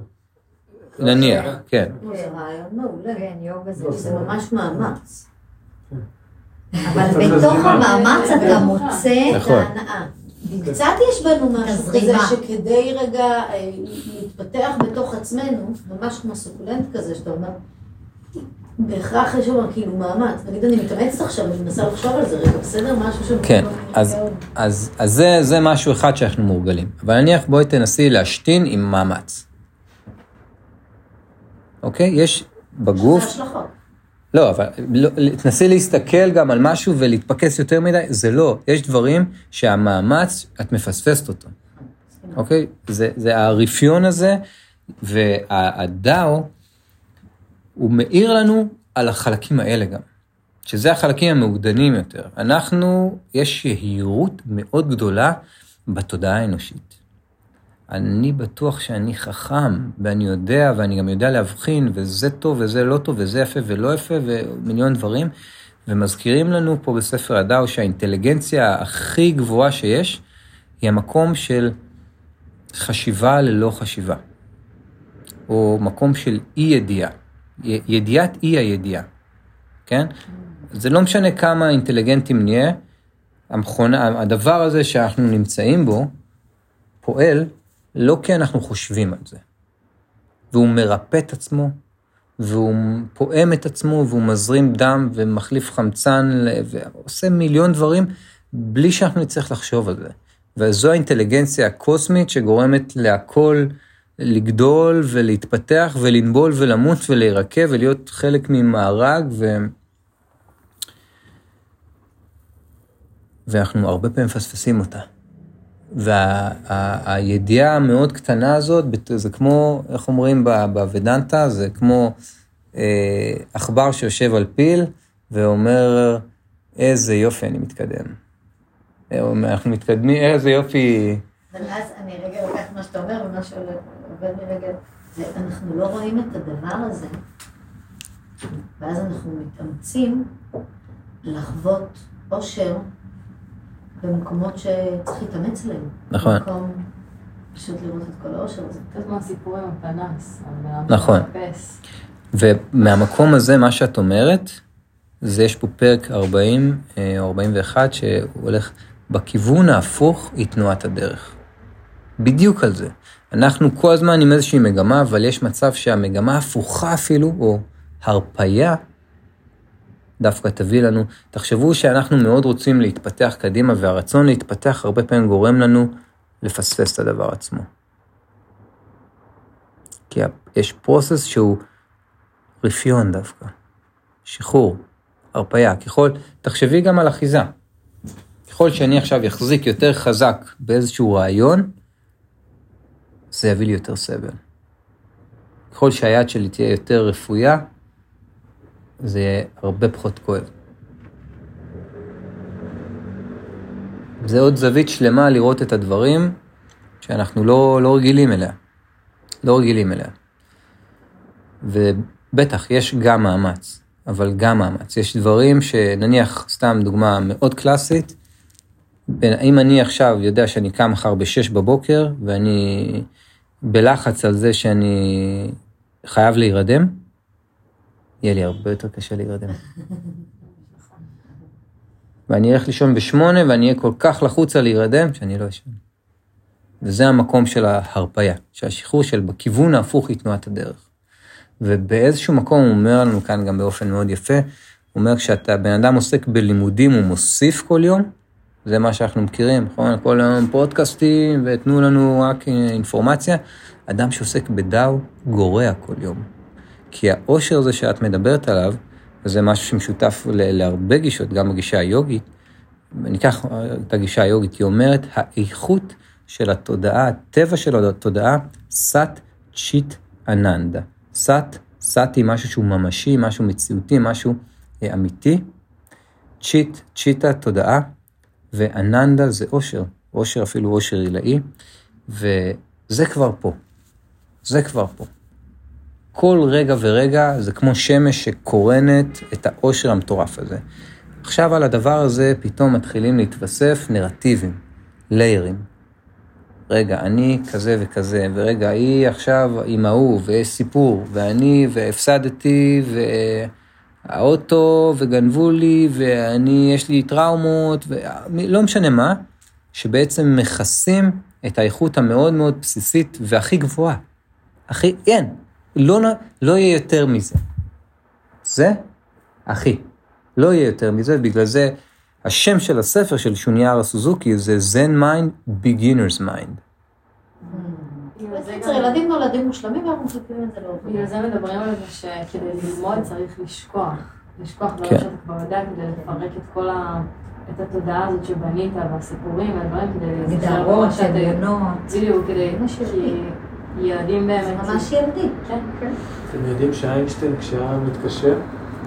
Speaker 1: נניח, כן,
Speaker 2: זה רעיון מעולה.
Speaker 4: כן, יוגה זה...
Speaker 3: לא,
Speaker 2: זה ממש מאמץ.
Speaker 3: אבל
Speaker 2: אבל בתוך המאמץ אתה מוצא את
Speaker 1: נכון.
Speaker 2: ההנאה. קצת יש בנו משהו כזה. שכדי רגע אה, להתפתח בתוך עצמנו, ממש כמו סוקולנט כזה, שאתה אומר, בהכרח יש שם כאילו מאמץ. נגיד אני מתאמצת עכשיו, אני מנסה לחשוב על זה רגע, בסדר? משהו שם...
Speaker 1: כן, אז, אז, אז זה, זה משהו אחד שאנחנו מורגלים. אבל נניח בואי תנסי להשתין עם מאמץ. אוקיי? יש בגוף,
Speaker 2: השלכות.
Speaker 1: לא, אבל לא, תנסי להסתכל גם על משהו ולהתפקס יותר מדי, זה לא. יש דברים שהמאמץ, את מפספסת אותו. אוקיי? זה, זה הרפיון הזה, והדאו, הוא מאיר לנו על החלקים האלה גם, שזה החלקים המעודנים יותר. אנחנו, יש יהירות מאוד גדולה בתודעה האנושית. אני בטוח שאני חכם, ואני יודע, ואני גם יודע להבחין, וזה טוב, וזה לא טוב, וזה יפה ולא יפה, ומיליון דברים. ומזכירים לנו פה בספר הדאו שהאינטליגנציה הכי גבוהה שיש, היא המקום של חשיבה ללא חשיבה. או מקום של אי ידיעה. י- ידיעת אי הידיעה, כן? זה לא משנה כמה אינטליגנטים נהיה, המכונה, הדבר הזה שאנחנו נמצאים בו, פועל לא כי אנחנו חושבים על זה. והוא מרפא את עצמו, והוא פועם את עצמו, והוא מזרים דם ומחליף חמצן, ועושה מיליון דברים, בלי שאנחנו נצטרך לחשוב על זה. וזו האינטליגנציה הקוסמית שגורמת להכל לגדול ולהתפתח ולנבול ולמות ולהירקב ולהיות חלק ממארג ו... ואנחנו הרבה פעמים מפספסים אותה. והידיעה המאוד קטנה הזאת, זה כמו, איך אומרים בוודנטה, זה כמו אה, עכבר שיושב על פיל ואומר, איזה יופי אני מתקדם. אנחנו מתקדמים, איזה יופי...
Speaker 2: ואז אני רגע לוקח מה שאתה אומר ומה שעובד מרגע, זה אנחנו לא רואים את הדבר הזה, ואז אנחנו מתאמצים לחוות אושר במקומות שצריך להתאמץ עליהם.
Speaker 1: נכון.
Speaker 2: במקום פשוט לראות את כל האושר הזה.
Speaker 4: קצת כמו הסיפור עם הפנס.
Speaker 1: נכון. ומהמקום הזה, מה שאת אומרת, זה יש פה פרק 40 אה, או 41 שהולך בכיוון ההפוך היא תנועת הדרך. בדיוק על זה. אנחנו כל הזמן עם איזושהי מגמה, אבל יש מצב שהמגמה הפוכה אפילו, או הרפייה, דווקא תביא לנו, תחשבו שאנחנו מאוד רוצים להתפתח קדימה, והרצון להתפתח הרבה פעמים גורם לנו לפספס את הדבר עצמו. כי יש פרוסס שהוא רפיון דווקא, שחרור, הרפייה. ככל, תחשבי גם על אחיזה. ככל שאני עכשיו אחזיק יותר חזק באיזשהו רעיון, זה יביא לי יותר סבל. ככל שהיד שלי תהיה יותר רפויה, זה יהיה הרבה פחות כואב. זה עוד זווית שלמה לראות את הדברים שאנחנו לא, לא רגילים אליה. לא רגילים אליה. ובטח, יש גם מאמץ, אבל גם מאמץ. יש דברים שנניח, סתם דוגמה מאוד קלאסית, אם אני עכשיו יודע שאני קם מחר ב-6 בבוקר, ואני בלחץ על זה שאני חייב להירדם, יהיה לי הרבה יותר קשה להירדם. ואני אלך לישון בשמונה, ואני אהיה כל כך לחוץ על להירדם, שאני לא אשן. וזה המקום של ההרפייה, שהשחרור של בכיוון ההפוך היא תנועת הדרך. ובאיזשהו מקום הוא אומר לנו כאן גם באופן מאוד יפה, הוא אומר כשאתה בן אדם עוסק בלימודים, הוא מוסיף כל יום, זה מה שאנחנו מכירים, נכון? כל היום פודקאסטים ותנו לנו רק אינפורמציה. אדם שעוסק בדאו גורע כל יום. כי העושר הזה שאת מדברת עליו, וזה משהו שמשותף להרבה גישות, גם בגישה היוגית, ניקח את הגישה היוגית, היא אומרת, האיכות של התודעה, הטבע של התודעה, סאט צ'יט אננדה. סאט, סאט היא משהו שהוא ממשי, משהו מציאותי, משהו אה, אמיתי. צ'יט, צ'יטה, תודעה, ואננדה זה אושר, אושר אפילו אושר עילאי, וזה כבר פה. זה כבר פה. כל רגע ורגע זה כמו שמש שקורנת את העושר המטורף הזה. עכשיו על הדבר הזה פתאום מתחילים להתווסף נרטיבים, ליירים. רגע, אני כזה וכזה, ורגע, היא עכשיו עם ההוא, ויש סיפור, ואני, והפסדתי, והאוטו, וגנבו לי, ואני, יש לי טראומות, ולא משנה מה, שבעצם מכסים את האיכות המאוד מאוד בסיסית והכי גבוהה. הכי, אין, לא, לא יהיה יותר מזה. זה, אחי. לא יהיה יותר מזה, בגלל זה השם של הספר של שוניארה סוזוקי זה Zen Mind, Beginner's Mind.
Speaker 2: בקיצור, ילדים נולדים מושלמים ואנחנו מסתכלים את זה לאופן.
Speaker 4: בגלל זה מדברים על זה שכדי ללמוד צריך לשכוח. לשכוח דברים. שאתה כבר יודע כדי לפרק את כל ה... את התודעה הזאת שבנית והסיפורים והדברים כדי להיזכר במה שאתה... בדיוק, כדי... ילדים
Speaker 2: זה
Speaker 4: באמת...
Speaker 2: ממש ילדי.
Speaker 4: כן, כן.
Speaker 3: אתם יודעים שאיינשטיין, כשהיה מתקשר,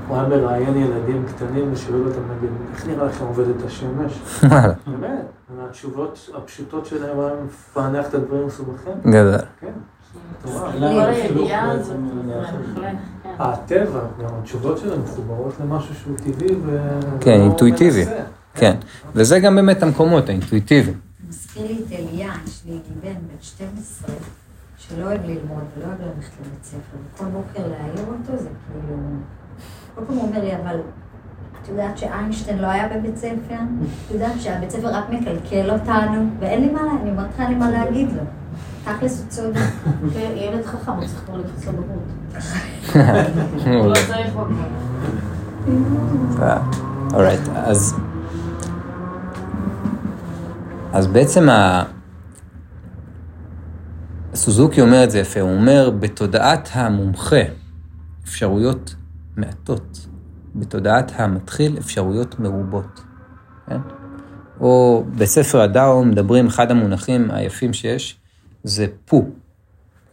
Speaker 3: הוא היה מראיין ילדים קטנים ושואל אותם, נגיד, איך נראה לכם עובדת השמש? באמת, התשובות הפשוטות שלהם היה מפענח את הדברים המסובכים.
Speaker 1: גדול.
Speaker 3: כן,
Speaker 5: בעצם,
Speaker 4: בהחלט, כן.
Speaker 3: הטבע, גם התשובות שלהם מחוברות למשהו שהוא טבעי ו...
Speaker 1: כן, אינטואיטיבי. כן, וזה גם באמת המקומות האינטואיטיביים.
Speaker 2: מזכיר לי את אליה, יש לי בן בן 12, שלא אוהב ללמוד ולא אוהב ללכת לבית ספר. וכל בוקר להעיר אותו זה כאילו... כל פעם הוא אומר לי, אבל את יודעת שאיינשטיין לא היה בבית ספר? את יודעת שהבית ספר רק מקלקל אותנו? ואין לי מה, לה- אני אומרת לך, אין לי מה להגיד לו. תכלס הוא צודק. ילד חכם, הוא צריך כבר לקפוץ לבגרות.
Speaker 4: הוא לא צריך כבר.
Speaker 1: אורייט, אז... אז בעצם ה... סוזוקי אומר את זה יפה, הוא אומר, בתודעת המומחה אפשרויות מעטות, בתודעת המתחיל אפשרויות מרובות, כן? או בספר הדאו מדברים, אחד המונחים היפים שיש, זה פו.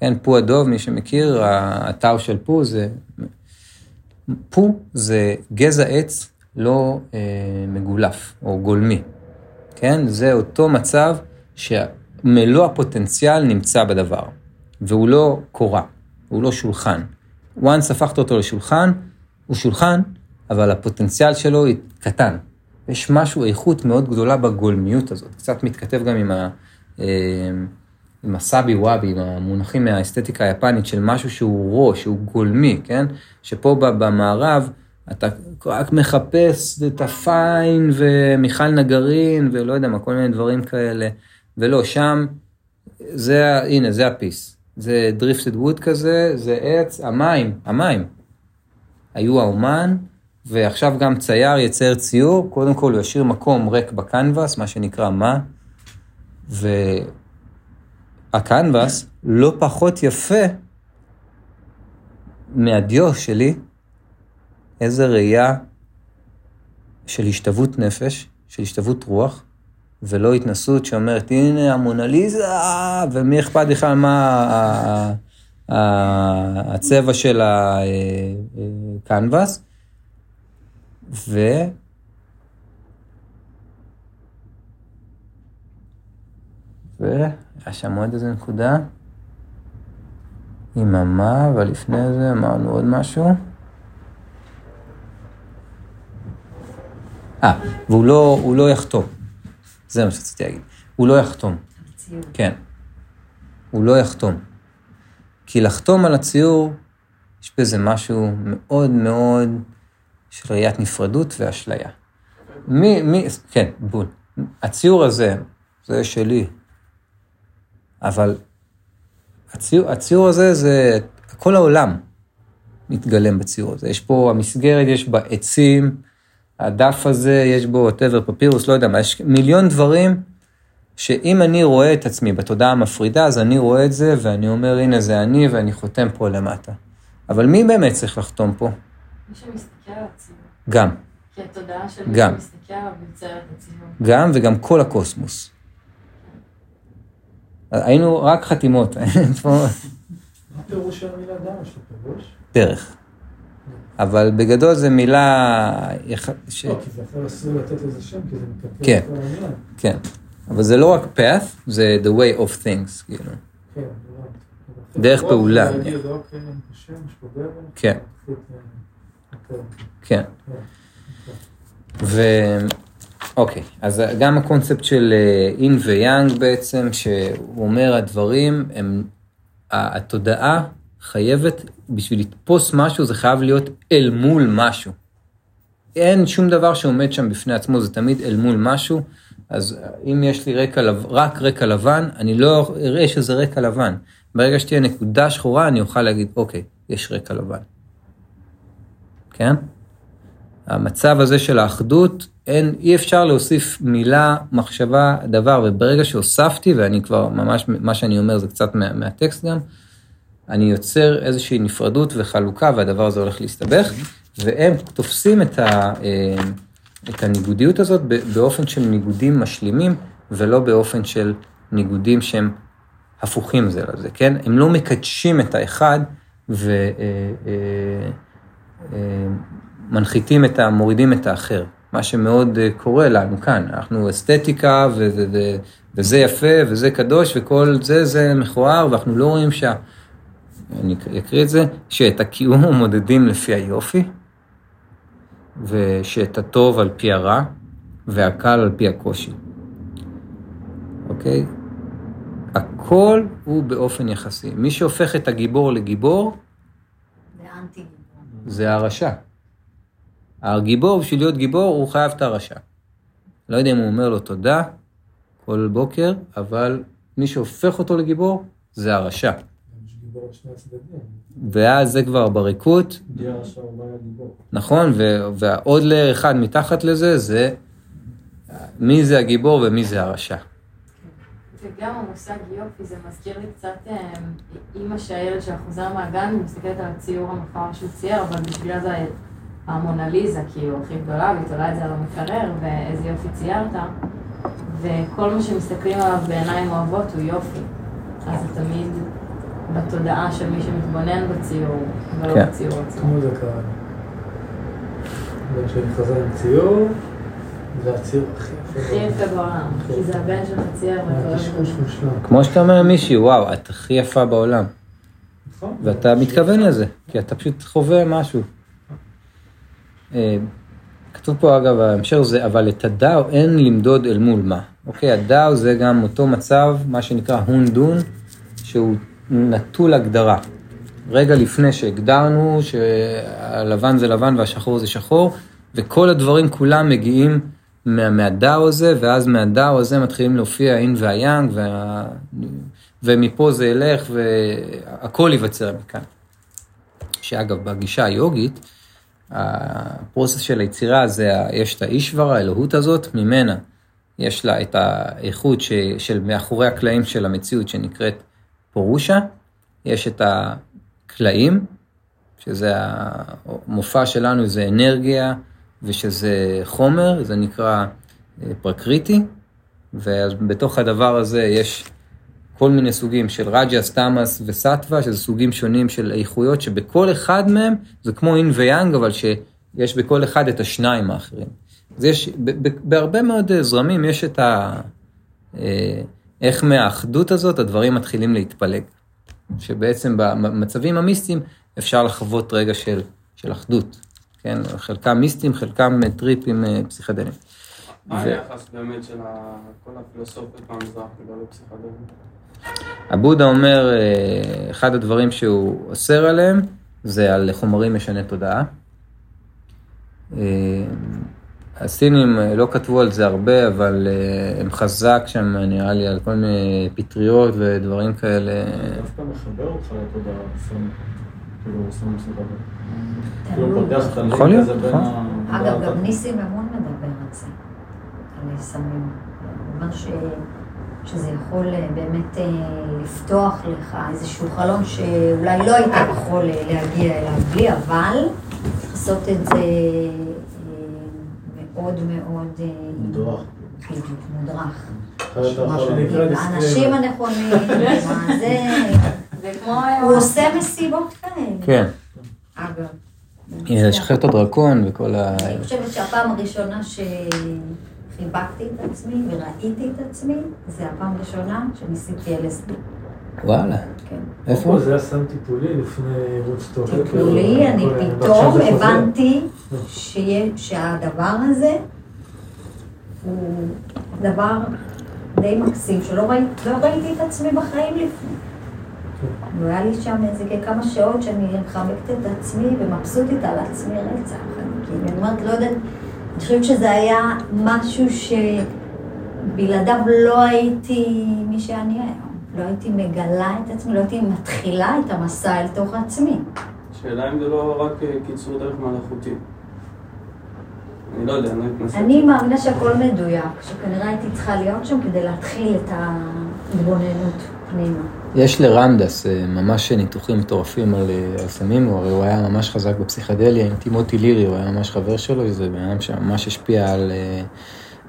Speaker 1: כן, פו הדוב, מי שמכיר, האתר של פו זה... פו זה גזע עץ לא אה, מגולף או גולמי. כן, זה אותו מצב שמלוא הפוטנציאל נמצא בדבר, והוא לא קורה, הוא לא שולחן. once הפכת אותו לשולחן, הוא שולחן, אבל הפוטנציאל שלו קטן. יש משהו, איכות מאוד גדולה בגולמיות הזאת, קצת מתכתב גם עם, ה, אה, עם הסאבי וואבי, עם המונחים מהאסתטיקה היפנית של משהו שהוא רו, שהוא גולמי, כן? שפה במערב אתה רק מחפש את הפיין ומיכל נגרין ולא יודע מה, כל מיני דברים כאלה, ולא, שם, זה, הנה, זה הפיס. זה דריפטד ווד כזה, זה עץ, המים, המים. היו האומן, ועכשיו גם צייר יצייר ציור, קודם כל הוא ישאיר מקום ריק בקנבס, מה שנקרא מה, והקנבס לא פחות יפה מהדיו שלי, איזה ראייה של השתוות נפש, של השתוות רוח, ולא התנסות שאומרת, הנה המונליזה, ומי אכפת בכלל מה הצבע של הקנבס. ו... והיה שם עוד איזה נקודה. יממה, אבל לפני זה אמרנו עוד משהו. אה, והוא לא, לא יחתום. זה מה שרציתי להגיד. הוא לא יחתום. הציור. כן. הוא לא יחתום. כי לחתום על הציור, יש בזה משהו מאוד מאוד של ראיית נפרדות ואשליה. מי, מי, כן, בול. הציור הזה, זה שלי, אבל הציור, הציור הזה זה, כל העולם מתגלם בציור הזה. יש פה, המסגרת, יש בה עצים, הדף הזה, יש בו whatever, פפירוס, לא יודע מה, יש מיליון דברים שאם אני רואה את עצמי בתודעה המפרידה, אז אני רואה את זה ואני אומר, הנה זה אני ואני חותם פה למטה. אבל מי באמת צריך לחתום פה?
Speaker 4: מי שמסתכל על הציור.
Speaker 1: גם.
Speaker 4: כי התודעה של מי שמסתכל עליו יוצרת את הציור.
Speaker 1: גם וגם כל הקוסמוס. היינו רק חתימות.
Speaker 3: מה פירוש של המילה דם? יש לו פירוש?
Speaker 1: דרך. אבל בגדול זו מילה...
Speaker 3: לא, כי זה יכול אסור לתת לזה שם, כי זה מקפל
Speaker 1: כן, כן. אבל זה לא רק path, זה the way of things, כאילו.
Speaker 3: כן,
Speaker 1: דרך פעולה. כן. כן. ו... אוקיי, אז גם הקונספט של אין ויאנג בעצם, שהוא אומר הדברים, הם, התודעה חייבת, בשביל לתפוס משהו, זה חייב להיות אל מול משהו. אין שום דבר שעומד שם בפני עצמו, זה תמיד אל מול משהו. אז אם יש לי רקע, רק רקע לבן, אני לא אראה שזה רקע לבן. ברגע שתהיה נקודה שחורה, אני אוכל להגיד, אוקיי, יש רקע לבן. כן? המצב הזה של האחדות, אין, אי אפשר להוסיף מילה, מחשבה, דבר, וברגע שהוספתי, ואני כבר ממש, מה שאני אומר זה קצת מה, מהטקסט גם, אני יוצר איזושהי נפרדות וחלוקה, והדבר הזה הולך להסתבך, והם תופסים את, ה, אה, את הניגודיות הזאת באופן של ניגודים משלימים, ולא באופן של ניגודים שהם הפוכים זה לזה, כן? הם לא מקדשים את האחד ומנחיתים את ה... מורידים את האחר. מה שמאוד אה, קורה לנו כאן, אנחנו אסתטיקה ו- ו- ו- וזה יפה וזה קדוש וכל זה, זה מכוער ואנחנו לא רואים שה... אני אקריא את זה, שאת הקיום מודדים לפי היופי, ושאת הטוב על פי הרע, והקל על פי הקושי. אוקיי? הכל הוא באופן יחסי. מי שהופך את הגיבור לגיבור,
Speaker 2: זה
Speaker 1: הרשע. הגיבור, בשביל להיות גיבור, הוא חייב את הרשע. לא יודע אם הוא אומר לו תודה כל בוקר, אבל מי שהופך אותו לגיבור, זה הרשע. ואז זה כבר בריקות. נכון, והעוד לר אחד מתחת לזה, זה מי זה הגיבור ומי זה הרשע.
Speaker 4: וגם המושג יופי, זה מזכיר לי קצת אמ, אימא שהילד שלה חוזר מהגן, ומסתכלת על הציור המפואר שהוא צייר, אבל בשבילה זה המונליזה, כאילו, הכי גדולה, והיא תולה את זה על המקרר, ואיזה יופי ציירת. וכל מה שמסתכלים עליו בעיניים אוהבות הוא יופי. אז זה תמיד בתודעה של מי שמתבונן בציור, ולא
Speaker 1: כן.
Speaker 4: בציור עצמו.
Speaker 3: כמו זה קרה. בן שלי חזר עם ציור, זה הציור הכי יפה.
Speaker 4: הכי יפה בעולם, כי זה הבן את זה.
Speaker 3: מושלם.
Speaker 1: כמו שאתה אומר למישהי, וואו, את הכי יפה בעולם.
Speaker 3: נכון?
Speaker 1: ואתה מתכוון לזה, כי אתה פשוט חווה משהו. אה, כתוב פה אגב, ההמשך זה, אבל את הדאו אין למדוד אל מול מה. אוקיי, הדאו זה גם אותו מצב, מה שנקרא הונדון, שהוא נטול הגדרה. רגע לפני שהגדרנו שהלבן זה לבן והשחור זה שחור, וכל הדברים כולם מגיעים מה, מהדאו הזה, ואז מהדאו הזה מתחילים להופיע האין והיאנג, וה... ומפה זה ילך והכל ייווצר מכאן. שאגב, בגישה היוגית, הפרוסס של היצירה זה, יש את האישברה, האלוהות הזאת, ממנה יש לה את האיכות ש, של מאחורי הקלעים של המציאות שנקראת פורושה, יש את הקלעים, שזה המופע שלנו, זה אנרגיה ושזה חומר, זה נקרא אה, פרקריטי, ובתוך הדבר הזה יש כל מיני סוגים של רג'ס, תמאס וסטווה, שזה סוגים שונים של איכויות, שבכל אחד מהם זה כמו אין ויאנג, אבל שיש בכל אחד את השניים האחרים. אז יש, בהרבה מאוד אה, זרמים יש את ה... אה, איך מהאחדות הזאת הדברים מתחילים להתפלג. שבעצם במצבים המיסטיים אפשר לחוות רגע של, של אחדות. כן, חלקם מיסטיים, חלקם אה, טריפים אה, פסיכדליים.
Speaker 5: מה היחס באמת של כל הפילוסופיות מהמזרח לגבי פסיכדלים?
Speaker 1: הבודה אומר, אה, אחד הדברים שהוא אוסר עליהם, זה על חומרים משני תודעה. הסינים אה, לא כתבו על זה הרבה, אבל אה, הם חזק שם, נראה לי, על כל מיני פטריות ודברים כאלה.
Speaker 6: דווקא מחבר אותך לתודעה. כאילו, סמים פסיכדלים. כאילו. פותח את הלינק
Speaker 1: יכול להיות,
Speaker 6: הזה בין
Speaker 1: נכון.
Speaker 6: ה...
Speaker 7: אגב, גם ניסים אמון מדבר על זה, על סמים. הוא אומר. שזה יכול אה, באמת לפתוח לך איזשהו חלום שאולי לא היית יכול להגיע אליו בלי, אבל צריך לעשות את זה מאוד מאוד... אה,
Speaker 6: מודרך.
Speaker 7: בדיוק, מודרך. האנשים הנכונים, מה זה... הוא עושה מסיבות כאלה,
Speaker 1: כן,
Speaker 7: אגב.
Speaker 1: לשחרר את הדרקון וכל ה...
Speaker 7: אני חושבת שהפעם הראשונה שחיבקתי את עצמי וראיתי את עצמי, זה הפעם הראשונה שניסיתי LSD.
Speaker 1: וואלה,
Speaker 7: כן.
Speaker 1: איפה?
Speaker 3: פה זה היה סם טיפולי לפני וודסטוק.
Speaker 7: טיפולי, אני פתאום הבנתי שיה- שהדבר הזה הוא דבר די מקסים, שלא ראיתי, לא ראיתי את עצמי בחיים לפני. והיה לי שם איזה כמה שעות שאני מחבקת את עצמי ומבסוטית על עצמי רצח. אני כאילו, אני אומרת, לא יודעת, אני חושבת שזה היה משהו שבלעדיו לא הייתי מי שאני היום. לא הייתי מגלה את עצמי, לא הייתי מתחילה את המסע אל תוך עצמי.
Speaker 5: השאלה אם זה לא רק אה, קיצור דרך מלאכותי. אני לא יודע, אני לא אתנסה.
Speaker 7: אני מאמינה שהכל מדויק, שכנראה הייתי צריכה להיות שם כדי להתחיל את ההתבוננות פנימה.
Speaker 1: יש לרנדס אה, ממש ניתוחים מטורפים על אה, על סמים, הוא הרי הוא היה ממש חזק בפסיכדליה עם טימותי לירי, הוא היה ממש חבר שלו, זה בן אדם שממש השפיע על,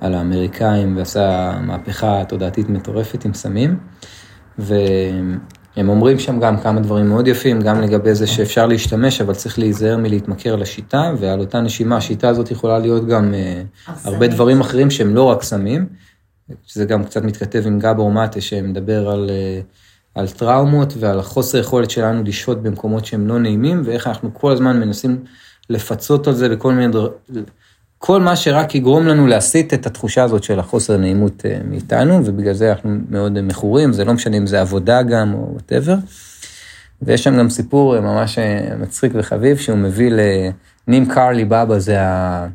Speaker 1: על האמריקאים ועשה מהפכה תודעתית מטורפת עם סמים. והם אומרים שם גם כמה דברים מאוד יפים, גם לגבי זה שאפשר להשתמש, אבל צריך להיזהר מלהתמכר לשיטה, ועל אותה נשימה, השיטה הזאת יכולה להיות גם אה, הרבה. דברים אחרים שהם לא רק סמים. שזה גם קצת מתכתב עם גבור מטה שמדבר על, אה, על טראומות ועל החוסר יכולת שלנו לשהות במקומות שהם לא נעימים, ואיך אנחנו כל הזמן מנסים לפצות על זה בכל מיני דבר... כל מה שרק יגרום לנו להסיט את התחושה הזאת של החוסר נעימות אה, מאיתנו, ובגלל זה אנחנו מאוד מכורים, זה לא משנה אם זה עבודה גם או whatever. ויש שם גם סיפור אה, ממש אה, מצחיק וחביב, שהוא מביא לנים קרולי באבא, זה ה...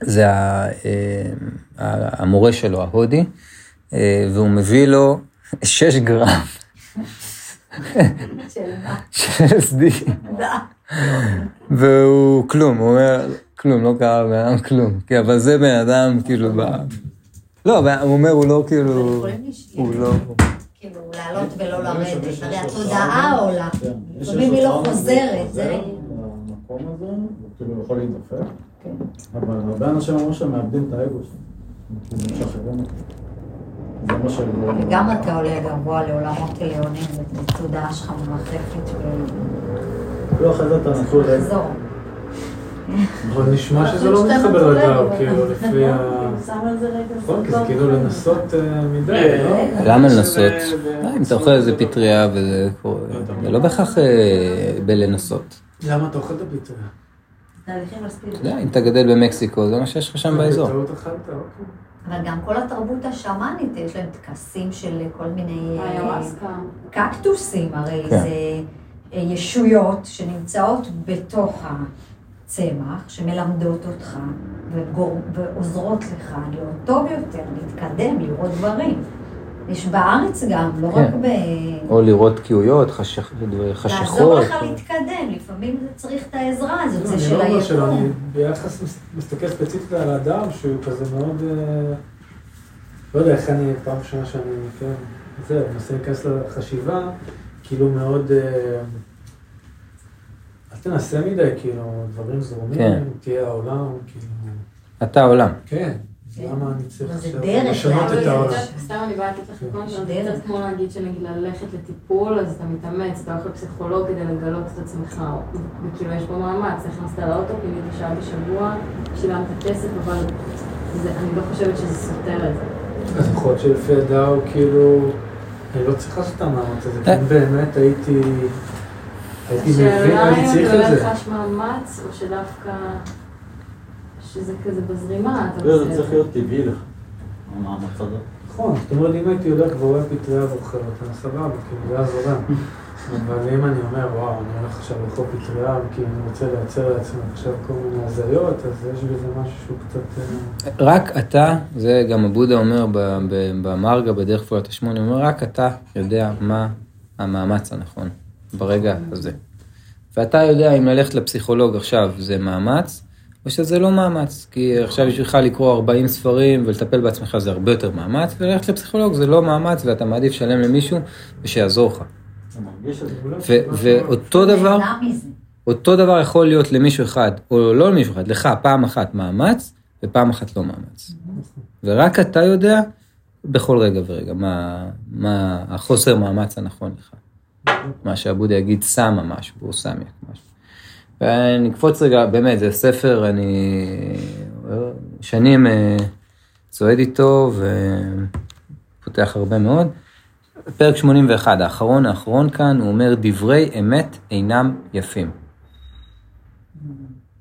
Speaker 1: זה ה, אה, ה- המורה שלו, ההודי, אה, והוא מביא לו 6 גרם
Speaker 7: של מה?
Speaker 1: של LSD, והוא כלום, הוא אומר, כלום, לא קרה לבן אדם כלום, כן, אבל זה בן אדם, כאילו, ב... לא, הוא אומר, הוא לא כאילו. הוא לא...
Speaker 7: כאילו, לעלות ולא לרדת. הרי התודעה. עולה.
Speaker 6: כן.
Speaker 7: לפעמים היא לא חוזרת, זה...
Speaker 6: למקום הזה, הוא כאילו יכול להידפק.
Speaker 7: כן.
Speaker 6: אבל הרבה אנשים אמרו שהם מאבדים את האגו שלהם. כאילו לא...
Speaker 2: וגם אתה עולה גבוה לעולמות עליונים, ותודעה שלך מרחפת
Speaker 6: לא, אחרי זה אתה.
Speaker 2: ולחזור.
Speaker 3: אבל נשמע שזה לא מתחבר
Speaker 2: אבל-
Speaker 3: כאילו, לפי ה...
Speaker 2: שם על זה רגע
Speaker 3: נכון, כי זה. כאילו לנסות אה, מדי, לא?
Speaker 1: למה
Speaker 5: שזה-
Speaker 1: לנסות? אה, אם אתה אוכל איזה פטריה וזה קורה, זה לא בהכרח אה, בלנסות.
Speaker 3: למה אתה אוכל את הפיצה?
Speaker 2: תהליכים.
Speaker 1: אתה יודע, אם אתה גדל במקסיקו, זה מה שיש לך שם באזור.
Speaker 3: אוקיי.
Speaker 2: אבל גם כל התרבות השמאנית, יש להם טקסים של כל מיני... אה. קקטוסים, הרי
Speaker 1: כן.
Speaker 2: זה אה, ישויות שנמצאות בתוך הצמח, שמלמדות אותך וגור- ועוזרות לך להיות טוב יותר, להתקדם, לראות דברים. יש בארץ גם, לא
Speaker 1: כן.
Speaker 2: רק ב...
Speaker 1: או לראות קיאויות, חשך-
Speaker 2: לעזור. לך להתקדם, לפעמים זה צריך את העזרה הזאת,
Speaker 3: לא,
Speaker 2: זה
Speaker 3: אני
Speaker 2: של
Speaker 3: לא אומר שלא, אני
Speaker 2: היקום.
Speaker 3: ביחס מס- מסתכל ספציפית על האדם, שהוא כזה מאוד... אה, לא יודע איך אני, פעם ראשונה שאני, כן, זה, מנסה להיכנס לחשיבה, כאילו מאוד... תנסה מדי, כאילו, דברים זורמים,
Speaker 1: כן.
Speaker 3: תהיה העולם, כאילו...
Speaker 1: אתה עולם.
Speaker 3: כן,
Speaker 2: כן.
Speaker 3: למה אני צריך עכשיו לשנות את העולם?
Speaker 4: סתם אני באה לתת לך
Speaker 2: יש
Speaker 4: שזה
Speaker 2: דרך.
Speaker 4: קצת כמו להגיד שנגיד ללכת לטיפול, אז אתה מתאמץ, אתה הולך לפסיכולוג כדי לגלות את עצמך, וכאילו יש פה מאמץ, נכנסת לאוטו, פינית שעה בשבוע, שילמת כסף, אבל זה- אני לא חושבת שזה סותר את זה.
Speaker 3: אז יכול להיות שלפי הדעה הוא כאילו... אני לא צריך לעשות את המאמץ הזה, כי
Speaker 1: אה.
Speaker 3: אם באמת הייתי... הייתי מבין,
Speaker 4: השאלה אם
Speaker 3: צריך את
Speaker 4: באמת
Speaker 3: זה.
Speaker 4: חש מאמץ, או שדווקא... שזה כזה בזרימה, אתה
Speaker 6: לא,
Speaker 4: עושה
Speaker 6: זה
Speaker 4: את
Speaker 6: צריך
Speaker 4: זה.
Speaker 6: להיות טבעי לך. המאמץ הזה.
Speaker 3: נכון, זאת אומרת, אם הייתי הולך ורואה פטריה ואוכל אותה, סבבה, כאילו זה היה זורם. אבל אם אני אומר, וואו, אני הולך עכשיו לאכול פטריה, כי אני רוצה לייצר לעצמי עכשיו כל מיני הזיות, אז יש בזה משהו שהוא קצת... אה,
Speaker 1: רק אתה, זה גם הבודה אומר ב- ב- במרגה, בדרך פעולת השמונה, הוא אומר, רק אתה יודע מה המאמץ הנכון ברגע הזה. ואתה יודע אם ללכת לפסיכולוג עכשיו זה מאמץ, או שזה לא מאמץ. כי עכשיו בשבילך לקרוא 40 ספרים ולטפל בעצמך זה הרבה יותר מאמץ, וללכת לפסיכולוג זה לא מאמץ, ואתה מעדיף לשלם למישהו ושיעזור לך. ואותו דבר. אותו דבר יכול להיות למישהו אחד, או לא למישהו אחד, לך פעם אחת מאמץ, ופעם אחת לא מאמץ. ורק אתה יודע בכל רגע ורגע מה, מה החוסר מאמץ הנכון לך. מה שהבודה יגיד שמה משהו, שם משהו. ואני אקפוץ רגע, באמת, זה ספר, אני שנים אה, צועד איתו ופותח הרבה מאוד. פרק 81, האחרון האחרון כאן, הוא אומר, דברי אמת אינם יפים.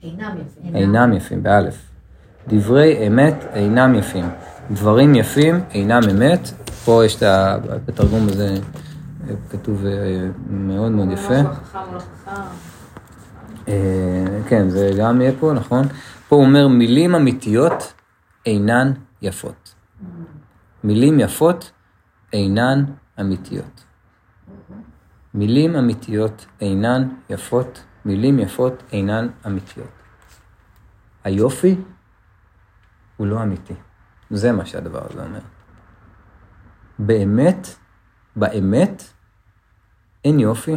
Speaker 2: אינם יפים.
Speaker 1: אינם יפים, באלף. דברי אמת אינם יפים. דברים יפים אינם אמת. פה יש את ה... בתרגום הזה כתוב אה, מאוד מאוד יפה.
Speaker 4: חכם לא חכם.
Speaker 1: אה, כן, זה גם יהיה פה, נכון? פה הוא אומר, מילים אמיתיות אינן יפות. מילים יפות אינן אמיתיות. מילים אמיתיות אינן יפות, מילים יפות אינן אמיתיות. היופי הוא לא אמיתי. זה מה שהדבר הזה אומר. באמת, באמת, אין יופי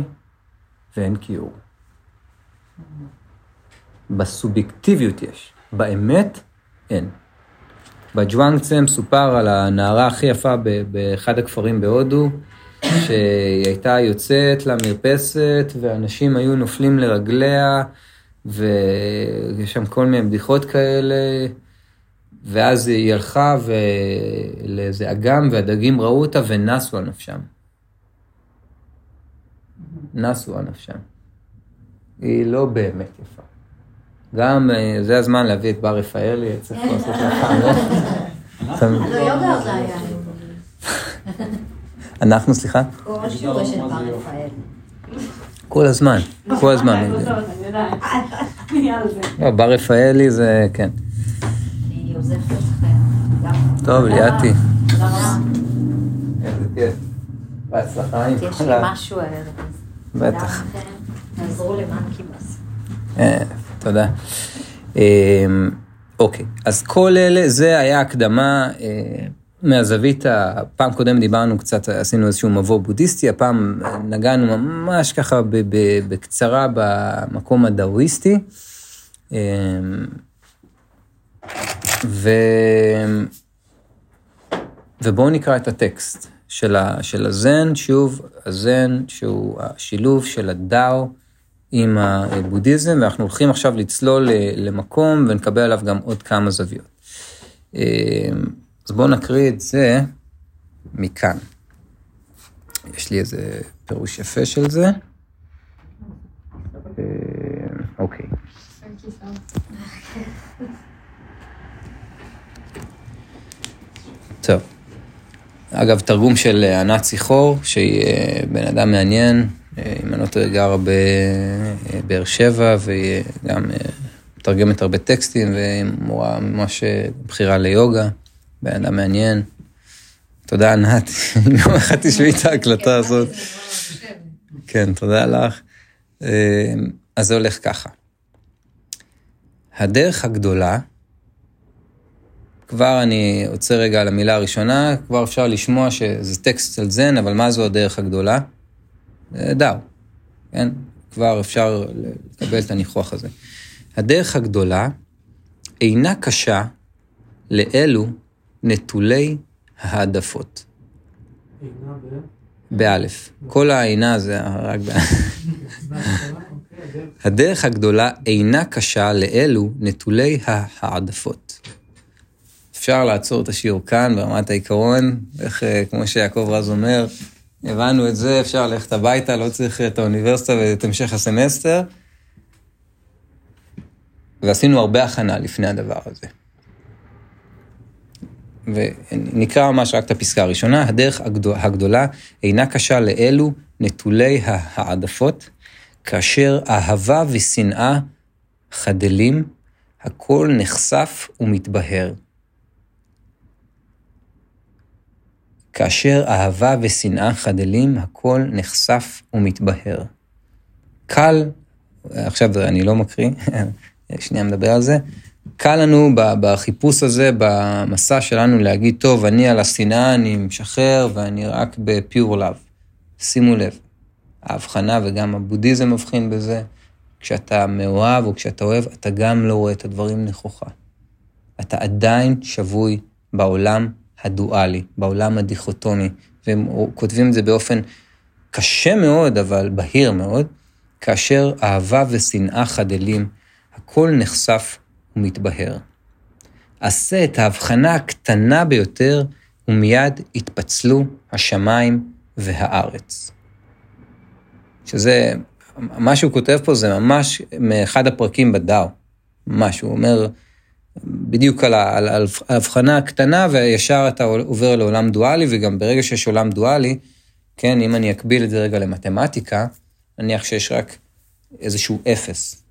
Speaker 1: ואין כיעור. בסובייקטיביות יש, באמת אין. בג'וואנגצה מסופר על הנערה הכי יפה באחד הכפרים בהודו, שהיא הייתה יוצאת למרפסת ואנשים היו נופלים לרגליה, ויש שם כל מיני בדיחות כאלה, ואז היא הלכה. לאיזה אגם והדגים ראו אותה ונסו על נפשם. נסו על נפשם. היא לא באמת יפה. גם אה, זה הזמן להביא את בר רפאלי, צריך לעשות לך...
Speaker 2: לא, זה היה.
Speaker 1: אנחנו, סליחה?
Speaker 2: כל
Speaker 1: הזמן, כל הזמן. לא, בר רפאלי זה, כן. טוב, ליאתי.
Speaker 2: תודה רבה.
Speaker 1: איזה כיף. בהצלחה
Speaker 2: יש לי. משהו הערב.
Speaker 1: בטח.
Speaker 2: תעזרו למאנקי בס.
Speaker 1: אה, תודה. אה, אוקיי, אז כל אלה, זה היה הקדמה אה, מהזווית, ה- פעם קודם דיברנו קצת, עשינו איזשהו מבוא בודהיסטי, הפעם נגענו ממש ככה בקצרה במקום הדאואיסטי. אה, ובואו נקרא את הטקסט של, ה, של הזן, שוב, הזן שהוא השילוב של הדאו עם הבודהיזם, ואנחנו הולכים עכשיו לצלול למקום ונקבל עליו גם עוד כמה זוויות. אה, אז בואו נקריא את זה מכאן. יש לי איזה פירוש יפה של זה. אה, אוקיי. טוב. אגב, תרגום של ענת שיחור, שהיא אה, בן אדם מעניין, אה, אם אני לא טועה, גרה בבאר שבע, והיא גם מתרגמת הרבה טקסטים, והיא מורה ממש בחירה ליוגה, בן אדם מעניין. תודה, ענת, יום אחד תשמעי את ההקלטה הזאת. כן, תודה לך. אז זה הולך ככה. הדרך הגדולה, כבר אני עוצר רגע על המילה הראשונה, כבר אפשר לשמוע שזה טקסט של זן, אבל מה זו הדרך הגדולה? דאו, כן? כבר אפשר לקבל את הניחוח הזה. הדרך הגדולה אינה קשה לאלו נטולי העדפות. באלף. כל העינה זה רק באלף. הדרך הגדולה אינה קשה לאלו נטולי העדפות. אפשר לעצור את השיעור כאן ברמת העיקרון, איך, אה, כמו שיעקב רז אומר, הבנו את זה, אפשר ללכת הביתה, לא צריך את האוניברסיטה ואת המשך הסמסטר. ועשינו הרבה הכנה לפני הדבר הזה. ונקרא ממש רק את הפסקה הראשונה, הדרך הגדולה אינה קשה לאלו נטולי העדפות, כאשר אהבה ושנאה חדלים, הכל נחשף ומתבהר. כאשר אהבה ושנאה חדלים, הכל נחשף ומתבהר. קל, עכשיו אני לא מקריא, שנייה מדבר על זה, קל לנו בחיפוש הזה, במסע שלנו להגיד, טוב, אני על השנאה, אני משחרר ואני רק ב-pure love. שימו לב, ההבחנה וגם הבודהיזם מבחין בזה, כשאתה מאוהב או כשאתה אוהב, אתה גם לא רואה את הדברים נכוחה. אתה עדיין שבוי בעולם הדואלי, בעולם הדיכוטומי, והם כותבים את זה באופן קשה מאוד, אבל בהיר מאוד, כאשר אהבה ושנאה חדלים, הכל נחשף ומתבהר. עשה את ההבחנה הקטנה ביותר, ומיד יתפצלו השמיים והארץ. שזה, מה שהוא כותב פה זה ממש מאחד הפרקים בדאו. ממש, הוא אומר בדיוק על ההבחנה הקטנה, וישר אתה עובר לעולם דואלי, וגם ברגע שיש עולם דואלי, כן, אם אני אקביל את זה רגע למתמטיקה, נניח שיש רק איזשהו אפס.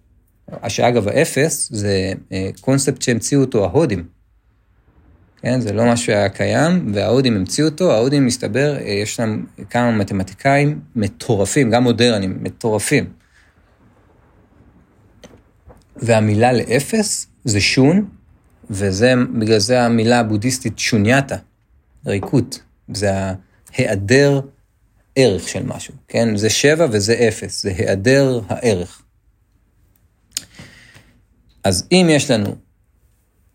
Speaker 1: שאגב, האפס זה אה, קונספט שהמציאו אותו ההודים. כן, זה לא משהו שהיה קיים, וההודים המציאו אותו, ההודים, מסתבר, אה, יש להם כמה מתמטיקאים מטורפים, גם מודרניים, מטורפים. והמילה לאפס זה שון, וזה, בגלל זה המילה הבודהיסטית שוניאטה, ריקות. זה ההיעדר ערך של משהו, כן? זה שבע וזה אפס, זה היעדר הערך. אז אם יש לנו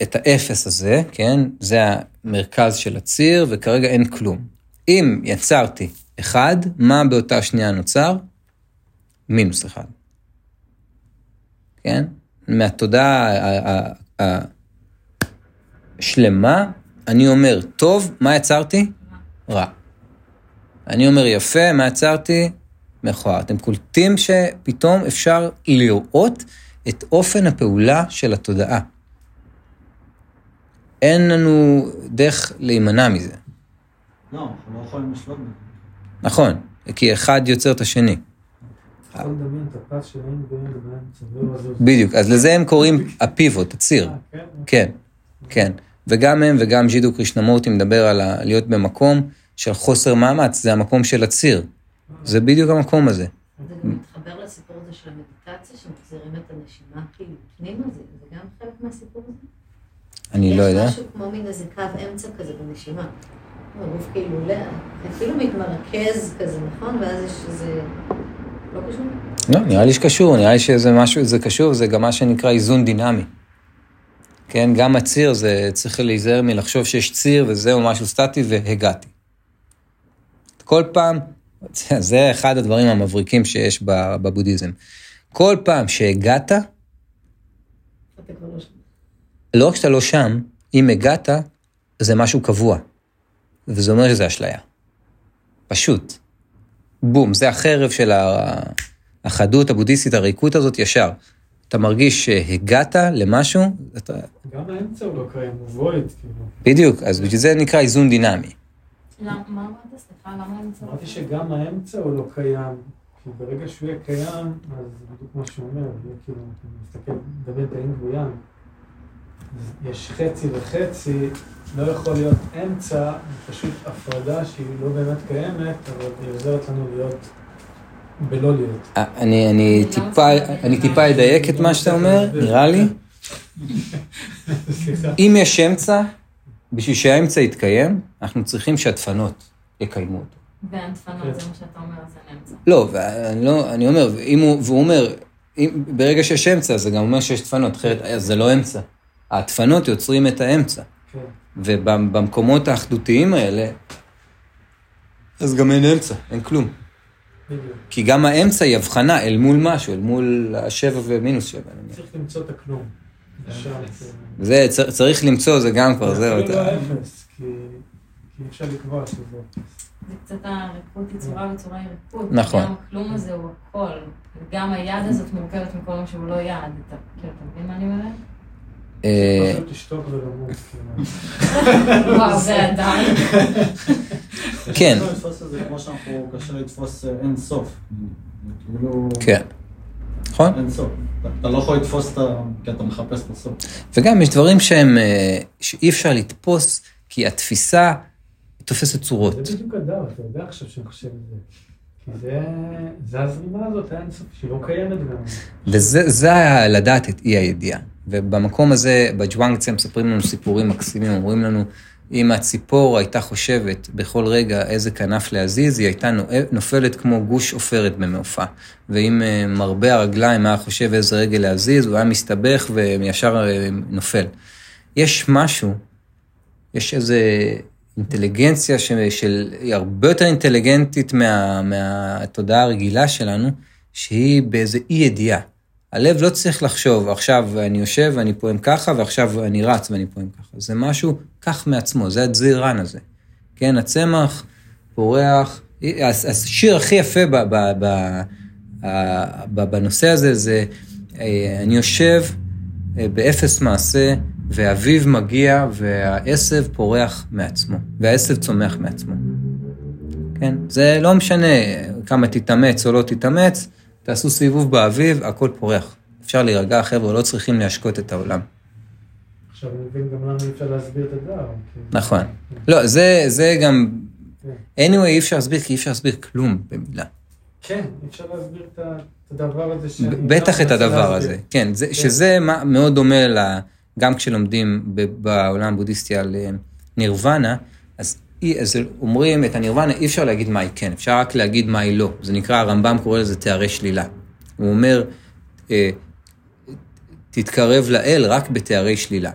Speaker 1: את האפס הזה, כן? זה המרכז של הציר, וכרגע אין כלום. אם יצרתי אחד, מה באותה שנייה נוצר? מינוס אחד. כן? מהתודעה השלמה, אני אומר, טוב, מה יצרתי? רע. אני אומר, יפה, מה יצרתי? מכוער. אתם קולטים שפתאום אפשר לראות את אופן הפעולה של התודעה. אין לנו דרך להימנע מזה.
Speaker 6: לא, אנחנו לא יכולים לשלוט בזה.
Speaker 1: נכון, כי אחד יוצר את השני.
Speaker 3: יכול לדמיין את הפס שלהם באמצע,
Speaker 1: בדיוק, אז לזה הם קוראים הפיבוט, הציר.
Speaker 3: כן?
Speaker 1: כן, כן. וגם הם וגם ז'ידו קרישנמורטי מדבר על להיות במקום של חוסר מאמץ, זה המקום של הציר. זה בדיוק המקום הזה.
Speaker 2: זה גם מתחבר לסיפור הזה של המדיטציה, שמחזירים את הנשימה כאילו פנימה, זה זה גם חלק מהסיפור הזה?
Speaker 1: אני לא יודע.
Speaker 2: יש משהו כמו מין איזה קו אמצע כזה בנשימה. הגוף כאילו כאילו מתמרכז כזה, נכון? ואז יש איזה... לא קשור?
Speaker 1: לא, נראה לי שקשור, נראה לי שזה משהו, זה קשור, זה גם מה שנקרא איזון דינמי. כן, גם הציר זה, צריך להיזהר מלחשוב שיש ציר וזהו משהו סטטי והגעתי. כל פעם, זה אחד הדברים המבריקים שיש בבודהיזם. כל פעם שהגעת,
Speaker 2: לא.
Speaker 1: לא רק שאתה לא שם, אם הגעת, זה משהו קבוע. וזה אומר שזה אשליה. פשוט. בום, זה החרב של החדות הבודהיסטית, הריקות הזאת ישר. אתה מרגיש שהגעת למשהו, אתה...
Speaker 3: גם האמצע הוא לא קיים, הוא וויד, כאילו.
Speaker 1: בדיוק, אז בשביל זה נקרא איזון דינמי.
Speaker 4: למה- מה אמרת? סליחה, למה אני
Speaker 3: אמרתי שגם האמצע הוא לא קיים, כי ברגע שהוא יהיה קיים, אז בדיוק מה שהוא אומר, יהיה כאילו, אתה מסתכל, מדבר את האינג ויאנג, אז יש חצי וחצי, לא יכול להיות אמצע, פשוט הפרדה שהיא לא באמת קיימת, אבל היא עוזרת לנו להיות בלא להיות.
Speaker 1: אה, אני, אני טיפה, אני טיפה אדייק את מה שאתה אומר, נראה לי. אם יש אמצע, בשביל שהאמצע יתקיים, אנחנו צריכים שהדפנות יקיימו אותו.
Speaker 4: ואין דפנות, זה מה שאתה אומר, אז אין אמצע.
Speaker 1: לא, לא, אני אומר, אם הוא, והוא אומר, אם, ברגע שיש אמצע, זה גם אומר שיש דפנות, אחרת אז זה לא אמצע. הדפנות יוצרים את האמצע.
Speaker 3: כן,
Speaker 1: ובמקומות האחדותיים האלה, אז גם אין אמצע, אין כלום.
Speaker 3: בדיוק.
Speaker 1: כי גם האמצע היא הבחנה אל מול משהו, אל מול השבע ומינוס שבע.
Speaker 3: צריך למצוא את הכלום. כאילו.
Speaker 1: זה צריך למצוא, זה גם כבר, זהו.
Speaker 3: אפילו לא אפס, כי אפשר לקבוע שזה אפס.
Speaker 4: זה קצת הריקות היא צורה וצורה היא ריקות.
Speaker 1: נכון.
Speaker 4: גם הכלום הזה הוא הכל. וגם היד הזאת מורכבת מכל מה שהוא לא יד. אתה מבין מה אני אומרת? וואו, זה עדיין.
Speaker 1: כן.
Speaker 6: אה, אין סוף. כאילו,
Speaker 1: כן. נכון?
Speaker 6: אין סוף. אתה- לא יכול לתפוס את ה... כי אתה מחפש את הסוף.
Speaker 1: וגם יש דברים שהם, אה, שאי אפשר לתפוס, כי התפיסה תופסת צורות.
Speaker 3: זה בדיוק הדר, אתה יודע עכשיו שאני חושב על זה. כי זה, הזרימה הזאת האינסוף, שהיא לא קיימת גם.
Speaker 1: וזה זה היה לדעת את אי הידיעה. ובמקום הזה, בג'וואנגציה מספרים לנו סיפורים מקסימים, אומרים לנו, אם הציפור הייתה חושבת בכל רגע איזה כנף להזיז, היא הייתה נופלת כמו גוש עופרת במעופה. ואם אה, מרבה הרגליים היה חושב איזה רגל להזיז, הוא היה מסתבך וישר אה, נופל. יש משהו, יש איזה אינטליגנציה ש- של, היא הרבה יותר אינטליגנטית מה, מהתודעה הרגילה שלנו, שהיא באיזה אי ידיעה. הלב לא צריך לחשוב, עכשיו אני יושב ואני פועם ככה, ועכשיו אני רץ ואני פועם ככה. זה משהו כך מעצמו, זה הדזירן הזה. כן, הצמח פורח. השיר הכי יפה ב, ב, ב, ב, בנושא הזה זה, אה, אני יושב אה, באפס מעשה, והאביב מגיע והעשב פורח מעצמו, והעשב צומח מעצמו. כן? זה לא משנה כמה תתאמץ או לא תתאמץ, תעשו סיבוב באביב, הכל פורח. אפשר להירגע, חבר'ה, לא צריכים להשקות את העולם.
Speaker 3: עכשיו אני מבין גם למה אי אפשר להסביר את הדר. כי-
Speaker 1: נכון. לא, זה, זה גם...
Speaker 3: כן.
Speaker 1: anyway, אי אפשר להסביר, כי אי אפשר להסביר כלום במילה.
Speaker 3: כן, אי אפשר להסביר את הדבר הזה.
Speaker 1: ב- בטח את הדבר. הזה, כן, זה, שזה מאוד דומה. גם כשלומדים בעולם הבודהיסטי על אה, נירוונה, אז, אז אומרים את הנירוונה, אי אפשר להגיד מה היא כן, אפשר רק להגיד מה היא לא. זה נקרא, הרמב"ם קורא לזה תארי שלילה. הוא אומר, אה, תתקרב לאל רק בתארי שלילה.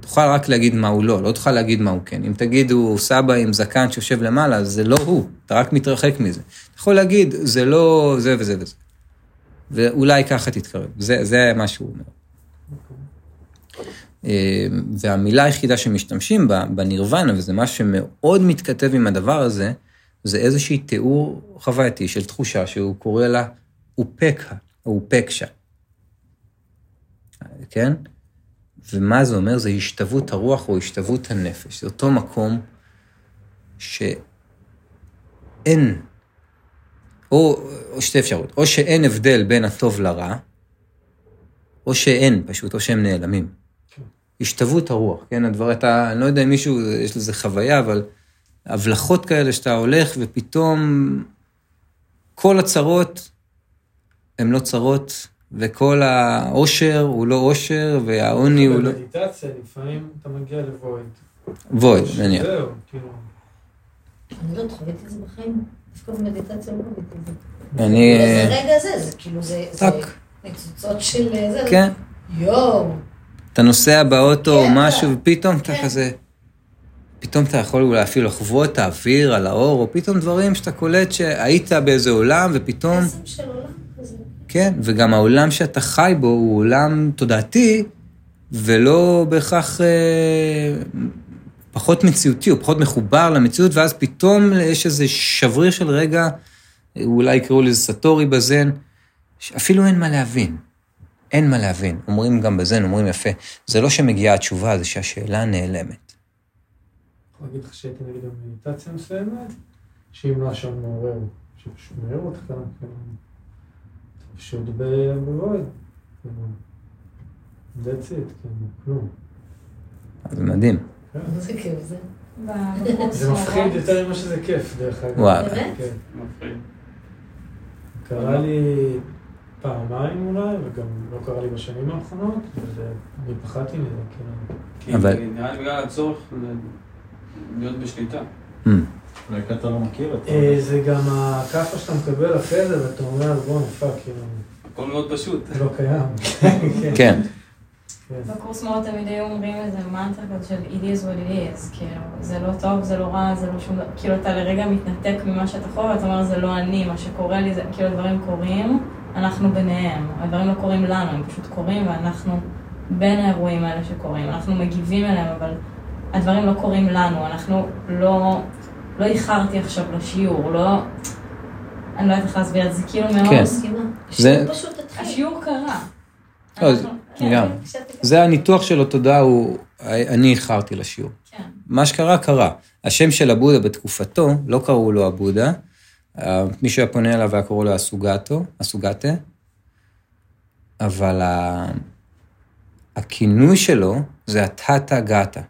Speaker 1: תוכל רק להגיד מה הוא לא, לא תוכל להגיד מה הוא כן. אם תגיד הוא סבא עם זקן שיושב למעלה, זה לא הוא, אתה רק מתרחק מזה. אתה יכול להגיד, זה לא זה וזה וזה. ואולי ככה תתקרב. זה, זה מה שהוא אומר. אה, והמילה היחידה שמשתמשים בה, בנירוונה, וזה מה שמאוד מתכתב עם הדבר הזה, זה איזושהי תיאור חווייתי של תחושה שהוא קורא לה אופקה, או אופקשה. כן? ומה זה אומר? זה השתוות הרוח או השתוות הנפש. זה אותו מקום שאין, או, או שתי אפשרויות, או שאין הבדל בין הטוב לרע, או שאין פשוט, או שהם נעלמים. השתוות הרוח, כן? הדבר, אתה, אני לא יודע אם מישהו, יש לזה חוויה, אבל הבלחות כאלה שאתה הולך ופתאום כל הצרות הן לא צרות, וכל העושר הוא לא עושר, והעוני הוא לא...
Speaker 3: במדיטציה לפעמים אתה מגיע לבויד.
Speaker 1: וויד, נניח.
Speaker 3: זהו, כאילו.
Speaker 2: אני לא חוויתי את זה בחיים. דווקא במדיטציה לא חוויתי את זה.
Speaker 1: אני...
Speaker 2: זה רגע זה, זה כאילו, זה... זה
Speaker 1: טק.
Speaker 2: ניצוצות של זה.
Speaker 1: כן.
Speaker 2: יואו.
Speaker 1: אתה נוסע באוטו או
Speaker 2: כן,
Speaker 1: משהו, ופתאום אתה
Speaker 2: כן.
Speaker 1: כזה... פתאום אתה יכול אולי אפילו לחוות את האוויר על האור, או פתאום דברים שאתה קולט שהיית באיזה עולם, ופתאום... כן, וגם העולם שאתה חי בו הוא עולם תודעתי, ולא בהכרח אה, פחות מציאותי, הוא פחות מחובר למציאות, ואז פתאום יש איזה שבריר של רגע, אולי יקראו לזה סטורי בזן, שאפילו אין מה להבין. אין מה להבין. אומרים גם בזן, אומרים יפה, זה לא שמגיעה התשובה, זה שהשאלה נעלמת.
Speaker 3: יכול להגיד לך שהייתי נגיד במדיטציה מסוימת, שאם לא השעון מעורר, שפשוט מעורר אותך, כאילו, פשוט בבויד. That's it, כאילו, כלום.
Speaker 1: זה מדהים.
Speaker 3: כן.
Speaker 2: איזה כיף זה.
Speaker 3: זה מפחיד. יותר ממה שזה כיף, דרך אגב.
Speaker 1: וואו.
Speaker 2: באמת?
Speaker 3: כן.
Speaker 5: מפחיד.
Speaker 3: קרה לי פעמיים אולי, וגם לא קרה לי בשנים האחרונות, ואני פחדתי מזה, כאילו.
Speaker 5: כי
Speaker 1: אבל-
Speaker 5: נראה לי בגלל הצורך ל- להיות בשליטה.
Speaker 1: Mm.
Speaker 6: אולי כי אתה לא מכיר את
Speaker 3: אה,
Speaker 6: זה.
Speaker 3: זה גם הכאפה שאתה מקבל אחרי זה, ואתה אומר, בוא נפק, כאילו,
Speaker 5: הכל מאוד פשוט.
Speaker 3: לא קיים.
Speaker 1: כן.
Speaker 3: כן.
Speaker 4: בקורס מורות תמיד היו אומרים איזה מנטרה כזה של it is what it is, כאילו, זה לא טוב, זה לא רע, זה לא שום דבר, כאילו אתה לרגע מתנתק ממה שאתה חווה, ואתה אומר זה לא אני, מה שקורה לי זה, כאילו הדברים קורים, אנחנו ביניהם, הדברים לא קורים לנו, הם פשוט קורים ואנחנו בין האירועים האלה שקורים, אנחנו מגיבים אליהם, אבל הדברים לא קורים לנו, אנחנו לא, לא איחרתי עכשיו לשיעור, לא, אני לא יודעת איך להסביר את זה, כאילו מאוד,
Speaker 1: כן.
Speaker 2: מסכימה.
Speaker 1: זה-
Speaker 2: פשוט התחיל.
Speaker 4: השיעור קרה.
Speaker 1: לא,
Speaker 4: כן,
Speaker 1: גם. זה הניתוח של התודעה, הוא... אני איחרתי לשיעור.
Speaker 4: כן.
Speaker 1: מה שקרה, קרה. השם של הבודה בתקופתו, לא קראו לו הבודה, מישהו היה פונה אליו והיה קורא לו הסוגטו, הסוגטה, אבל ה... הכינוי שלו זה הטאטה גאטה.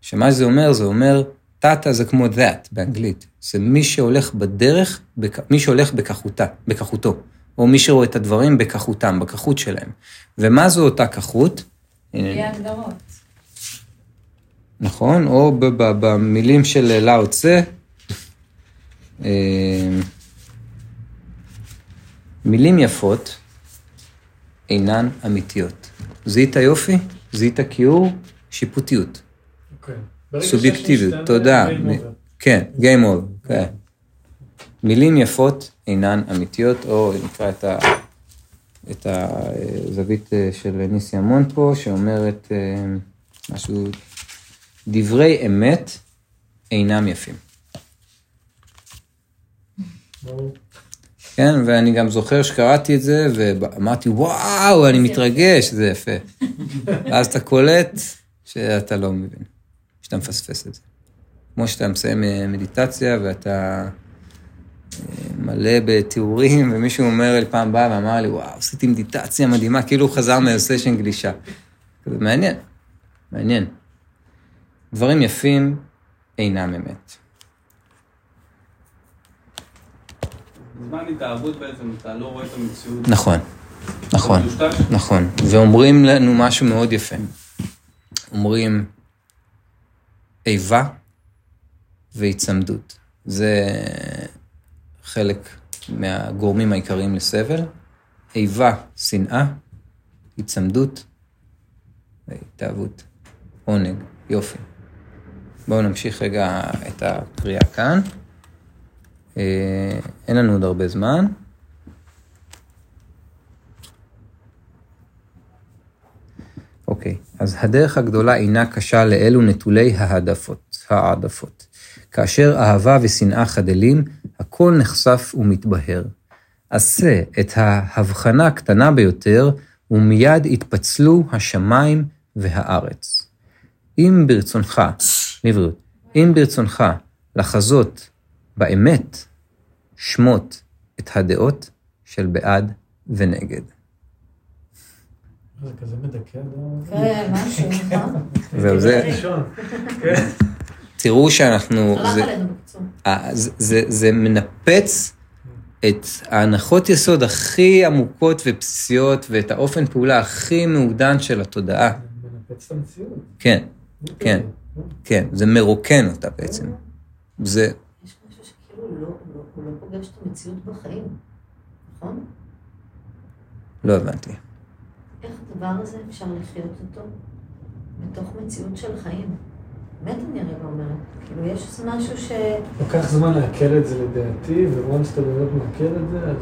Speaker 1: שמה שזה אומר, זה אומר, טאטה זה כמו that באנגלית. זה מי שהולך בדרך, בכ- מי שהולך בכחותה, בכחותו. או מי שרואה את הדברים בכחותם, בכחות שלהם. ומה זו אותה כחות?
Speaker 4: בלי הגדרות.
Speaker 1: נכון, או במילים של לאו צה, מילים יפות אינן אמיתיות. זיהית יופי? זיהית כיעור? שיפוטיות.
Speaker 3: אוקיי.
Speaker 1: סובייקטיביות, תודה. כן, Game over, כן. מילים יפות אינן אמיתיות, או נקרא את, ה, את הזווית אה, של ניסי המון פה, שאומרת אה, משהו, דברי אמת אינם יפים. כן, ואני גם זוכר שקראתי את זה, ואמרתי, וואו, אני מתרגש, זה יפה. ואז אתה קולט שאתה לא מבין, שאתה מפספס את זה. כמו שאתה מסיים אה, מדיטציה ואתה אה, מלא בתיאורים, ומישהו אומר לי פעם בא ואמר לי, וואו, עשיתי מדיטציה מדהימה, כאילו הוא חזר מאיזה סשן גלישה. כזה, מעניין, מעניין. דברים יפים אינם אמת.
Speaker 5: בזמן התאהבות בעצם, אתה לא רואה את המציאות.
Speaker 1: נכון, נכון. נכון, ואומרים לנו משהו מאוד יפה. אומרים איבה והיצמדות. זה חלק מהגורמים העיקריים לסבל. איבה, שנאה, היצמדות והתאהבות. עונג, יופי. בואו נמשיך רגע את הקריאה כאן. אה, אין לנו עוד הרבה זמן. אוקיי, אז הדרך הגדולה אינה קשה לאלו נטולי ההעדפות, העדפות. כאשר אהבה ושנאה חדלים, הכל נחשף ומתבהר. עשה את ההבחנה הקטנה ביותר, ומיד יתפצלו השמיים והארץ. אם ברצונך, לבריאות, אם ברצונך לחזות באמת, שמות את הדעות של בעד ונגד.
Speaker 3: זה כזה מדכא, לא?
Speaker 2: כן, משהו, נכון?
Speaker 1: זהו, זה.
Speaker 3: כן.
Speaker 1: תראו שאנחנו, זה מנפץ את ההנחות יסוד הכי עמוקות ובסיסיות ואת האופן פעולה הכי מעודן של התודעה.
Speaker 3: זה מנפץ את המציאות.
Speaker 1: כן, כן, כן, זה מרוקן אותה בעצם. זה,
Speaker 2: יש משהו שכאילו לא- לא- הוא לא פוגש את המציאות בחיים, נכון?
Speaker 1: לא הבנתי.
Speaker 2: איך הדבר הזה אפשר לחיות אותו בתוך מציאות של חיים. באמת אני רגע אומרת, כאילו יש משהו ש...
Speaker 3: לוקח זמן לעכל את זה לדעתי, וואנס אתה באמת מעכל את זה, אז...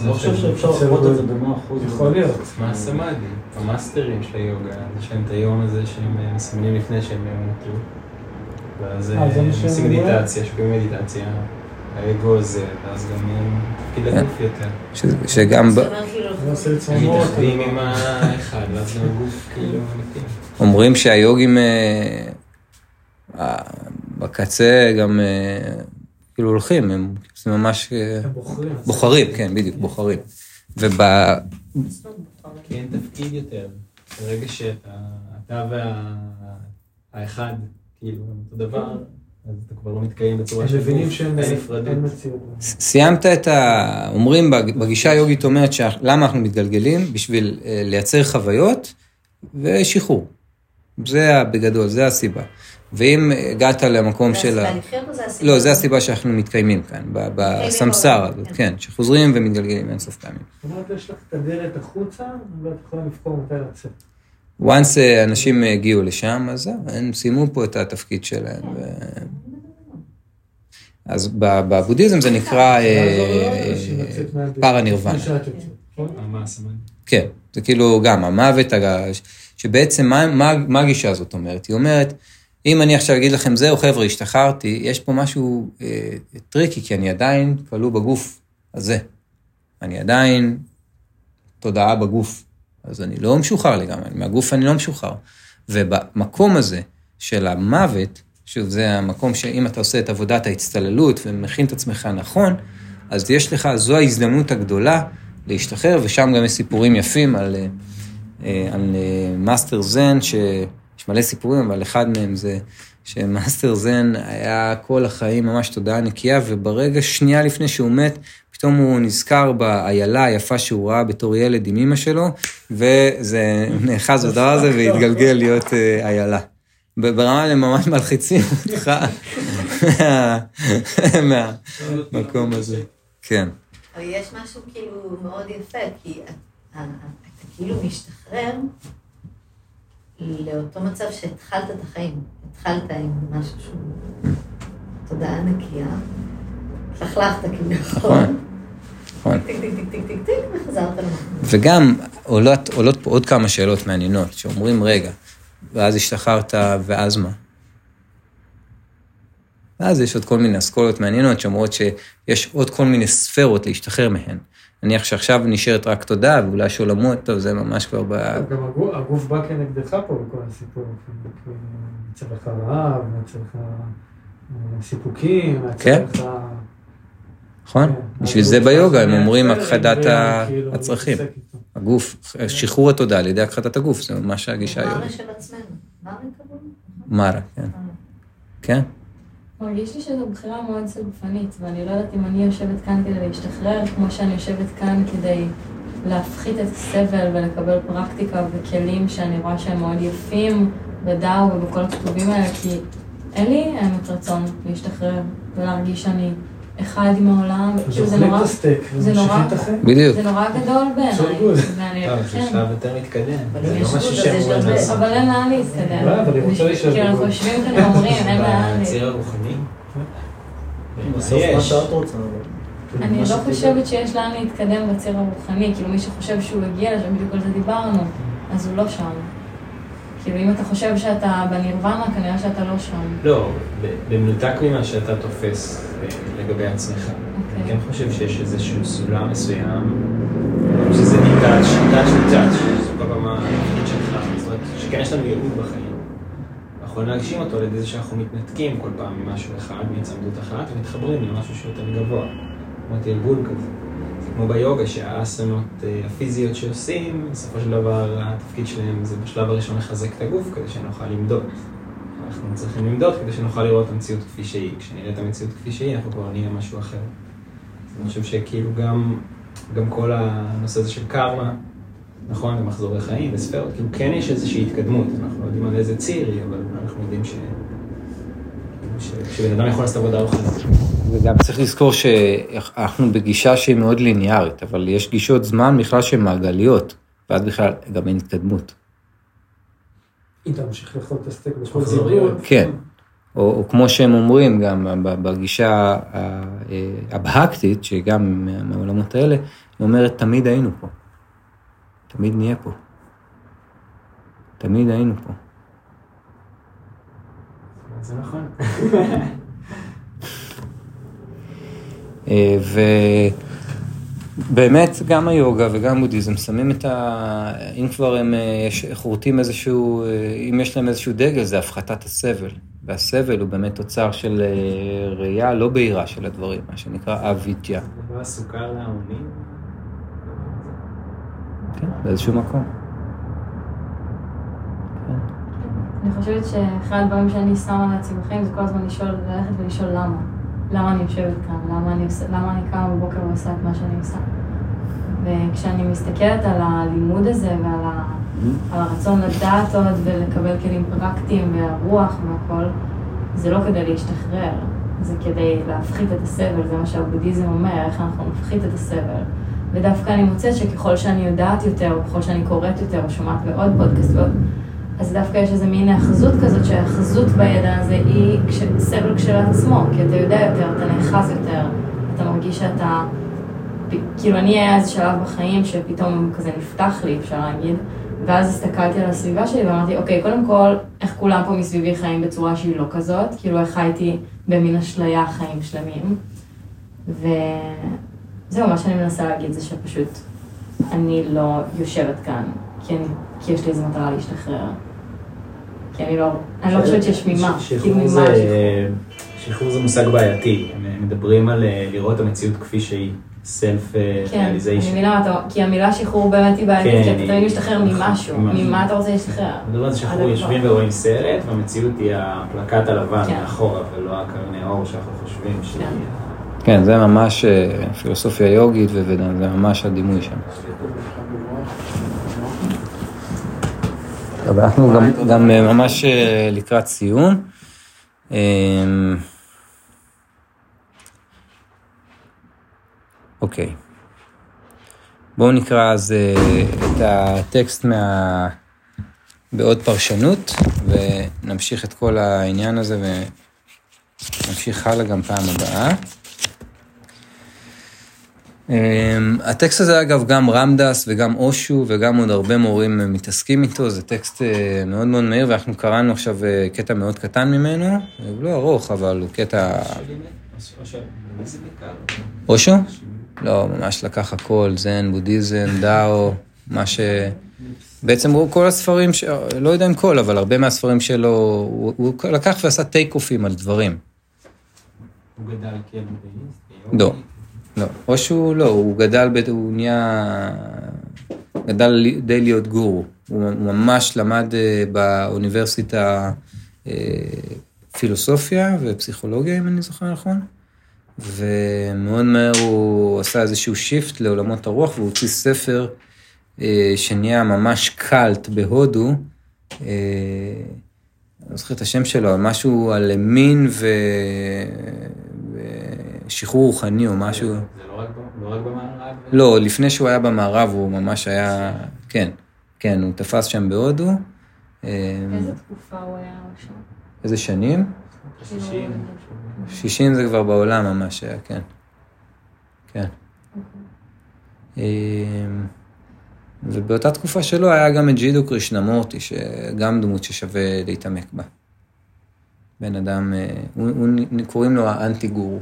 Speaker 6: אני לא חושב שאפשר לחוות את זה. במאה אחוז.
Speaker 3: יכול להיות.
Speaker 8: מה הסמאדי? המאסטרים של היוגה, יש להם את היום הזה שהם אה, מסמנים לפני שהם. ואז
Speaker 3: אה, זה מה
Speaker 8: הם
Speaker 3: שהם
Speaker 8: עושים? מדיטציה, שוקעים מדיטציה, האגו הזה, ואז גם תפקיד
Speaker 1: כן.
Speaker 8: הגוף יותר.
Speaker 1: שגם.
Speaker 8: מתאחדים עם האחד, ואז גם הגוף כאילו.
Speaker 1: אומרים שהיוגים אה, בקצה גם אה, כאילו הולכים, הם זה ממש אה,
Speaker 3: בוחרים.
Speaker 1: בוחרים, כן, בדיוק, בוחרים. וב...
Speaker 8: כי אין תפקיד יותר. ברגע שאתה, אתה והאחד, כאילו, אותו דבר, אז אתה כבר לא מתקיים בצורה
Speaker 3: הם
Speaker 8: של
Speaker 3: מבינים
Speaker 8: אין
Speaker 3: אין
Speaker 8: נפרדות.
Speaker 3: מציאות.
Speaker 1: סיימת את ה... אומרים, בג- בגישה היוגית אומרת למה אנחנו מתגלגלים? בשביל אה, לייצר חוויות ושחרור. זה בגדול, זה הסיבה. ואם הגעת למקום של ה...
Speaker 2: הסיבה לחיות או זה הסיבה?
Speaker 1: לא, זה הסיבה שאנחנו מתקיימים כאן, ב- בסמסרה
Speaker 2: בעולם,
Speaker 1: הזאת,
Speaker 2: כן.
Speaker 1: כן, שחוזרים ומתגלגלים אינסוף פעמים.
Speaker 3: זאת אומרת, יש לך את הדלת החוצה, ואת יכולה לבחור מתי לצאת.
Speaker 1: Once אה, אנשים הגיעו לשם, אז זהו, הם סיימו פה את התפקיד שלהם. ו... אז בבודהיזם זה נקרא אה. פרי נירוונה. כן, זה כאילו גם המוות, שבעצם מה הגישה הזאת אומרת? היא אומרת, אם אני עכשיו אגיד לכם, זהו חבר'ה, השתחררתי, יש פה משהו אה, tricky, כי אני עדיין כלוא בגוף הזה. אני עדיין תודעה בגוף. אז אני לא משוחרר לגמרי, מהגוף אני לא משוחרר. ובמקום הזה של המוות, שוב, זה המקום שאם אתה עושה את עבודת ההצטללות ומכין את עצמך נכון, אז יש לך, זו ההזדמנות הגדולה להשתחרר, ושם גם יש סיפורים יפים על, אה, אה, על אה, master זן, שיש מלא סיפורים, אבל אחד מהם זה ש master זן היה כל החיים ממש תודעה נקייה, וברגע, שנייה לפני שהוא מת, פתאום הוא נזכר באיילה היפה שהוא ראה בתור ילד עם אמא שלו, וזה נאחז בדבר הזה והתגלגל להיות אה, איילה. ברמה הם ממש מלחיצים אותך מה- מהמקום הזה. כן.
Speaker 2: אבל יש משהו כאילו מאוד יפה, כי אתה אתה כאילו משתחרר לאותו מצב שהתחלת את החיים. התחלת עם משהו שהוא תודעה נקייה, לכלכת כביכול.
Speaker 1: נכון. נכון.
Speaker 2: טיק טיק טיק טיק טיק טיק, וחזרת למקום.
Speaker 1: וגם עולות, עולות פה עוד כמה שאלות מעניינות, שאומרים, רגע, ואז השתחררת, ואז מה? ואז יש עוד כל מיני אסכולות מעניינות שאומרות שיש עוד כל מיני ספרות להשתחרר מהן. נניח שעכשיו נשארת רק תודעה, ואולי יש עולמות, טוב, זה ממש כבר ב...
Speaker 3: גם הגוף- הגוף בא כנגדך פה בכל הסיפור. כאילו, מייצר לך רעב, מייצר לך אה, סיפוקים, מייצר
Speaker 1: כן. נכון?
Speaker 3: כן.
Speaker 1: בשביל זה ביוגה הם אומרים
Speaker 3: מייצר,
Speaker 1: הכחדת
Speaker 3: כאילו,
Speaker 1: הצרכים. הגוף, שחרור התודעה על ידי הכחדת הגוף, זה ממש הגישה
Speaker 2: מראה
Speaker 1: היוגית.
Speaker 2: של עצמנו. מה מקבלים?
Speaker 1: מרה, כן. כן?
Speaker 4: מרגיש לי שזו בחירה מאוד סגפנית, ואני לא יודעת אם אני יושבת כאן כדי להשתחרר, כמו שאני יושבת כאן כדי להפחית את הסבל ולקבל פרקטיקה וכלים שאני רואה שהם מאוד יפים בדאו ובכל הכתובים האלה, כי אין לי האמת רצון להשתחרר ולהרגיש שאני אחד עם העולם, כאילו זה נורא,
Speaker 3: את הסטייק
Speaker 4: זה נורא-.
Speaker 1: בדיוק.
Speaker 4: זה נורא גדול בעיניי,
Speaker 8: זה
Speaker 4: כן.
Speaker 8: שלב יותר מתקדם.
Speaker 2: אבל
Speaker 8: זה לא משהו
Speaker 2: גם-
Speaker 8: לעשות.
Speaker 4: אבל אין לאן להתקדם.
Speaker 3: לא, אבל אני רוצה להישאר
Speaker 4: כאילו אנחנו. יושבים כאן ואומרים, אין לאן
Speaker 8: בציר הרוחני?
Speaker 6: בסוף מה. שאת רוצה.
Speaker 4: אני לא. חושבת שיש לאן להתקדם בציר הרוחני, כאילו מי שחושב שהוא הגיע לשם, בדיוק על זה דיברנו, אז הוא לא שם. כאילו אם אתה חושב שאתה בנירוונה, כנראה שאתה לא שם.
Speaker 8: לא, במנותק ממה שאתה תופס אה, לגבי עצמך. אני
Speaker 4: אוקיי.
Speaker 8: כן חושב שיש איזשהו סולם מסוים, שזה ניטאץ', ניטאץ' ניטאץ', שזה ברמה האמיתית שלך, זאת אומרת, שכן יש לנו ייעוד בחיים. אנחנו להגשים אותו על ידי זה שאנחנו מתנתקים כל פעם ממשהו אחד, מהצמדות אחת, ומתחברים למשהו שהוא יותר גבוה. כמו תרגול כזה. כמו ביוגה, שהאסנות אה, הפיזיות שעושים, בסופו של דבר התפקיד שלהם זה בשלב הראשון לחזק את הגוף כדי שנוכל למדוד. אנחנו צריכים למדוד כדי שנוכל לראות את המציאות כפי שהיא. כשנראה את המציאות כפי שהיא, אנחנו כבר נהיה משהו אחר. אז אני חושב שכאילו גם, גם כל הנושא הזה של קרמה, נכון, ומחזורי חיים וספרות, כאילו כן יש איזושהי התקדמות. אנחנו לא יודעים על איזה ציר היא, אבל אנחנו יודעים ש... שבן אדם יכול לעשות עבודה רוחנית.
Speaker 1: וגם צריך לזכור שאנחנו בגישה שהיא מאוד ליניארית, אבל יש גישות זמן בכלל שהן מעגליות. ואז בכלל גם אין התקדמות.
Speaker 3: אם אתה ממשיך לאכול את הסטייק בכל
Speaker 6: מחזוריות.
Speaker 3: זירוי.
Speaker 1: כן. או, או כמו שהם אומרים גם בגישה אה, הבהקטית, שהיא גם מה- מהעולמות האלה, היא אומרת, תמיד היינו פה. תמיד נהיה פה. תמיד היינו פה.
Speaker 8: זה נכון.
Speaker 1: אה, ובאמת גם היוגה וגם בודהיזם שמים את ה... אם כבר הם אה, יש- חורטים איזשהו, אה, אם יש להם איזשהו דגל, זה הפחתת הסבל. והסבל הוא באמת תוצר של ראייה לא בהירה של הדברים, מה שנקרא אבידיה.
Speaker 8: זה לא הסוכר להמונים?
Speaker 1: כן, באיזשהו מקום.
Speaker 4: אני חושבת שאחד הדברים שאני שמה לעצמי בחיים זה כל הזמן לשאול, ללכת ולשאול למה. למה אני יושבת כאן? למה אני, למה אני קמה בבוקר ועושה את מה שאני עושה? וכשאני מסתכלת על הלימוד הזה ועל ה, על הרצון לדעת עוד ולקבל כלים פרקטיים והרוח והכל, זה לא כדי להשתחרר, זה כדי להפחית את הסבל, זה מה שהבודהיזם אומר, איך אנחנו נפחית את הסבל. ודווקא אני מוצאת שככל שאני יודעת יותר, ככל שאני קוראת יותר, או שומעת בעוד פודקאסט ועוד, אז דווקא יש איזה מין היאחזות כזאת, שההיאחזות בידע הזה היא כש- סבל כשלעצמו, כי אתה יודע יותר, אתה נאחז יותר, אתה מרגיש שאתה... כאילו אני היה איזה שלב בחיים שפתאום כזה נפתח לי, אפשר להגיד, ואז הסתכלתי על הסביבה שלי ואמרתי, אוקיי, קודם כל, איך כולם פה מסביבי חיים בצורה שהיא לא כזאת, כאילו איך חייתי במין אשליה חיים שלמים, וזהו, מה שאני מנסה להגיד זה שפשוט אני לא יושבת כאן, כי, אני, כי יש לי איזו מטרה להשתחרר. כי אני לא, אני לא חושבת שיש ממה,
Speaker 8: ש-
Speaker 4: כאילו
Speaker 8: שחרור
Speaker 4: ממה
Speaker 8: זה-. שחרור זה מושג בעייתי, הם מדברים על אה, לראות המציאות כפי שהיא, סלף
Speaker 4: כן, אני
Speaker 8: ריאליזיישן.
Speaker 4: מבינה אתה, כי המילה שחרור באמת היא בעייתית,
Speaker 8: כן,
Speaker 4: כי אתה תמיד משתחרר ממשהו. ממה אתה רוצה להשתחרר?
Speaker 8: מדברים על זה
Speaker 4: על
Speaker 8: יושבים. ורואים סרט, והמציאות היא הפלקט הלבן
Speaker 4: כן.
Speaker 8: מאחורה, ולא הקרני האור שאנחנו חושבים שהיא...
Speaker 4: כן.
Speaker 1: זה ממש אה, פילוסופיה יוגית וודן, זה ממש הדימוי שם. טוב, אנחנו גם, גם אה, ממש אה, לקראת סיום. אה, אוקיי. בואו נקרא אז את הטקסט מה... בעוד פרשנות, ונמשיך את כל העניין הזה ונמשיך הלאה גם פעם הבאה. Um, הטקסט הזה אגב, גם רמדס וגם אושו וגם עוד הרבה מורים אה, מתעסקים איתו, זה טקסט uh, מאוד מאוד מהיר ואנחנו קראנו עכשיו uh, קטע מאוד קטן ממנו, הוא לא ארוך אבל הוא קטע... אושו? לא, ממש לקח הכל, זן, בודהיזם, דאו, מה ש... בעצם הוא כל הספרים, ש... לא יודע אם כל, אבל הרבה מהספרים שלו, הוא, הוא לקח ועשה take off ים על דברים.
Speaker 8: הוא גדל כבודהיסט?
Speaker 1: לא, לא. או שהוא לא, הוא גדל, ב... הוא נהיה... גדל די להיות גורו. הוא ממש למד אה, באוניברסיטה אה, פילוסופיה ופסיכולוגיה, אם אני זוכר נכון. ומאוד מהר הוא עשה איזשהו shift לעולמות הרוח והוא הוציא ספר אה, שנהיה ממש קאלט בהודו. אני לא זוכר את השם שלו, משהו על מין ו... ושחרור רוחני או משהו.
Speaker 8: זה לא רק לא רק במערב?
Speaker 1: לא, לפני שהוא היה במערב הוא ממש היה, כן, כן, הוא תפס שם בהודו. אה,
Speaker 4: איזה תקופה הוא היה שם?
Speaker 1: איזה שנים?
Speaker 8: שישים.
Speaker 1: 60 זה כבר בעולם ממש היה, כן. כן. אה, ובאותה תקופה שלו היה גם את ג'ידו קרישנמורטי, שגם דמות ששווה להתעמק בה. בן אדם, אה, הוא, הוא, קוראים לו האנטי גורו.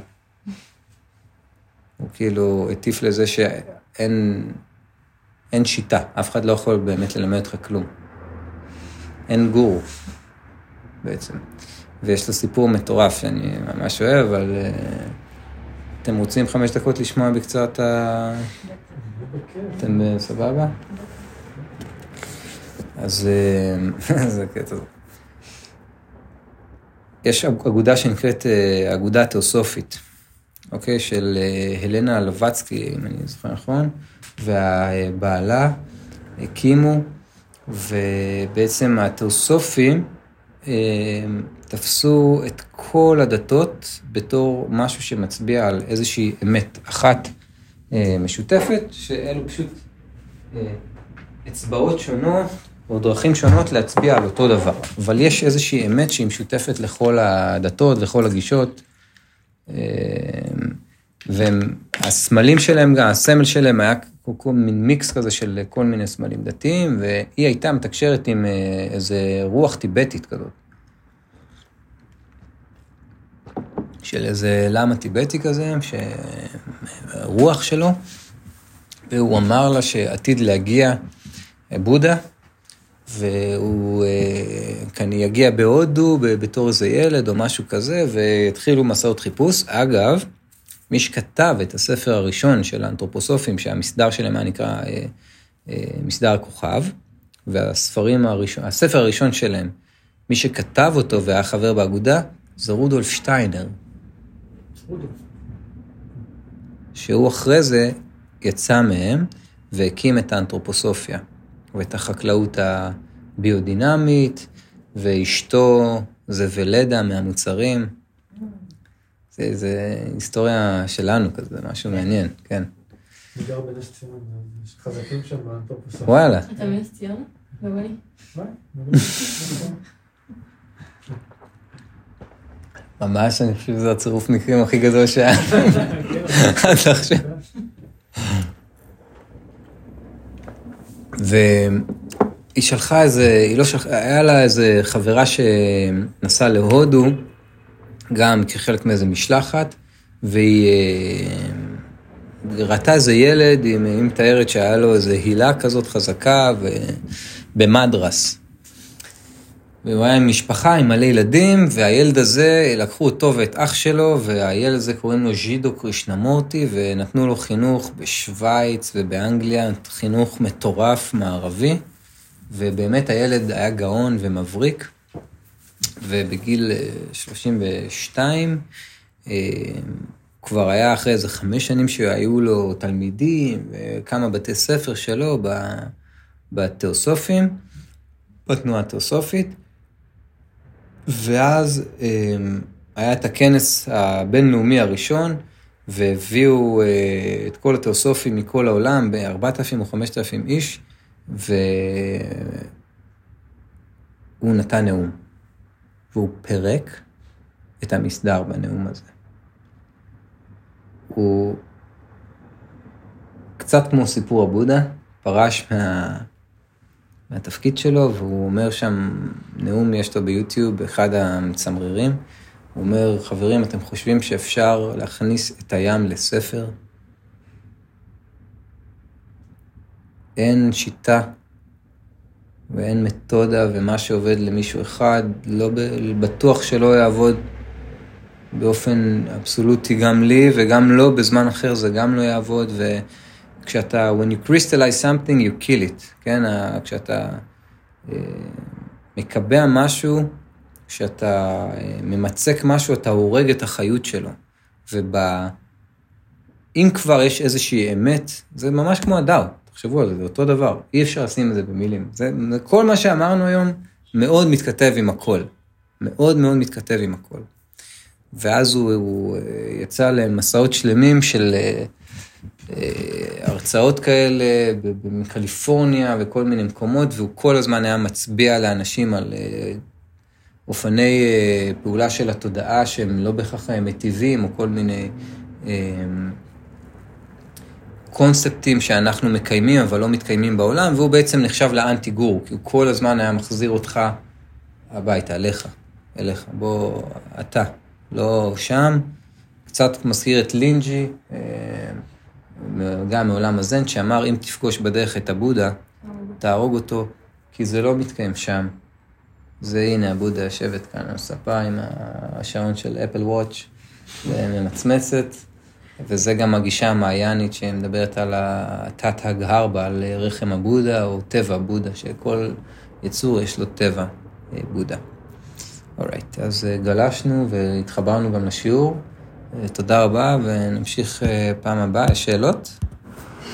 Speaker 1: הוא כאילו הטיף לזה שאין אין שיטה, אף אחד לא יכול באמת ללמד אותך כלום. אין גורו, בעצם. ויש לו סיפור מטורף שאני ממש אוהב, אבל אה, אתם רוצים חמש דקות לשמוע בקצת ה... אתם אה, סבבה? אז אה, זה קטע. יש אגודה שנקראת אה, אגודה תיאוסופית, אוקיי? של אה, הלנה לובצקי, אם אני זוכר נכון, והבעלה הקימו, ובעצם התיאוסופים אה, תפסו את כל הדתות בתור משהו שמצביע על איזושהי אמת אחת אה, משותפת, שאלו פשוט אצבעות שונות או דרכים שונות להצביע על אותו דבר. אבל יש איזושהי אמת שהיא משותפת לכל הדתות, לכל הגישות. אה, והסמלים שלהם, גם הסמל שלהם היה כל מין מיקס כזה של כל מיני סמלים דתיים, והיא הייתה מתקשרת עם אה, איזה רוח טיבטית כזאת. של איזה למה טיבטי כזה, רוח שלו, והוא אמר לה שעתיד להגיע בודה, והוא אה, כאן יגיע בהודו בתור איזה ילד או משהו כזה, והתחילו מסעות חיפוש. אגב, מי שכתב את הספר הראשון של האנתרופוסופים, שהמסדר שלהם היה נקרא אה, אה, מסדר הכוכב, והספרים הראשון, הספר הראשון שלהם, מי שכתב אותו והיה חבר באגודה, זה רודולף שטיינר. שהוא אחרי זה יצא מהם והקים את האנתרופוסופיה, ואת החקלאות הביודינמית, ואשתו זה ולדה מהמוצרים. זה, זה היסטוריה שלנו כזה, משהו מעניין, כן.
Speaker 3: אני גר בנס ציון, יש חזקים שם באנתרופוסופיה.
Speaker 1: וואלה.
Speaker 4: אתה מנס ציון?
Speaker 1: ממש, אני חושב שזה הצירוף מקרים הכי גדול שהיה עד עכשיו. והיא שלחה איזה, היא לא שלחה, היה לה איזה חברה שנסעה להודו, גם כחלק מאיזה משלחת, והיא אה, ראתה איזה ילד, היא מתארת שהיה לו איזה הילה כזאת חזקה, במדרס. והוא היה עם משפחה, עם מלא ילדים, והילד הזה, לקחו אותו ואת אח שלו, והילד הזה קוראים לו ז'ידו קרישנמורטי, ונתנו לו חינוך בשוויץ ובאנגליה, חינוך מטורף מערבי, ובאמת הילד היה גאון ומבריק, ובגיל 32, אה, אה, כבר היה אחרי איזה חמש שנים שהיו לו תלמידים, וכמה בתי ספר שלו בתיאוסופים, בתנועה התיאוסופית. ואז אמ, היה את הכנס הבינלאומי הראשון, והביאו אה, את כל התיאוסופים מכל העולם, ב-4,000 או 5,000 איש, והוא נתן נאום. והוא פירק את המסדר בנאום הזה. הוא קצת כמו סיפור הבודה, פרש מה... מהתפקיד שלו, והוא אומר שם, נאום יש לו ביוטיוב, אחד המצמררים, הוא אומר, חברים, אתם חושבים שאפשר להכניס את הים לספר? אין שיטה ואין מתודה, ומה שעובד למישהו אחד, לא בטוח שלא יעבוד באופן אבסולוטי גם לי, וגם לא בזמן אחר זה גם לא יעבוד, ו... כשאתה, when you crystallize something, you kill it, כן? כשאתה אה, מקבע משהו, כשאתה אה, ממצק משהו, אתה הורג את החיות שלו. וב... אם כבר יש איזושהי אמת, זה ממש כמו הדאו, תחשבו על זה, זה אותו דבר, אי אפשר לשים את זה במילים. זה, כל מה שאמרנו היום מאוד מתכתב עם הכל, מאוד מאוד מתכתב עם הכל. ואז הוא, הוא אה, יצא למסעות שלמים של הרצאות כאלה מקליפורניה וכל מיני מקומות, והוא כל הזמן היה מצביע לאנשים על אה, אופני אה, פעולה של התודעה שהם לא בהכרח מטיבים, או כל מיני קונספטים שאנחנו מקיימים אבל לא מתקיימים בעולם, והוא בעצם נחשב לאנטי גור, כי הוא כל הזמן היה מחזיר אותך הביתה, אליך, אליך, בוא, אתה, לא שם. קצת מזכיר את לינג'י. גם מעולם הזן, שאמר, אם תפגוש בדרך את הבודה, תהרוג אותו, כי זה לא מתקיים שם. זה הנה, הבודה יושבת כאן על הספה עם השעון של אפל וואץ', וממצמצת, וזה גם הגישה המעיינית שמדברת על התת הגהרבה, על רחם הבודה או טבע בודה, שכל יצור יש לו טבע אה, בודה. אורייט, right, אז אה, גלשנו והתחברנו גם לשיעור. תודה רבה, ונמשיך אה, פעם הבאה. שאלות?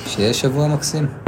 Speaker 1: שיהיה שבוע מקסים.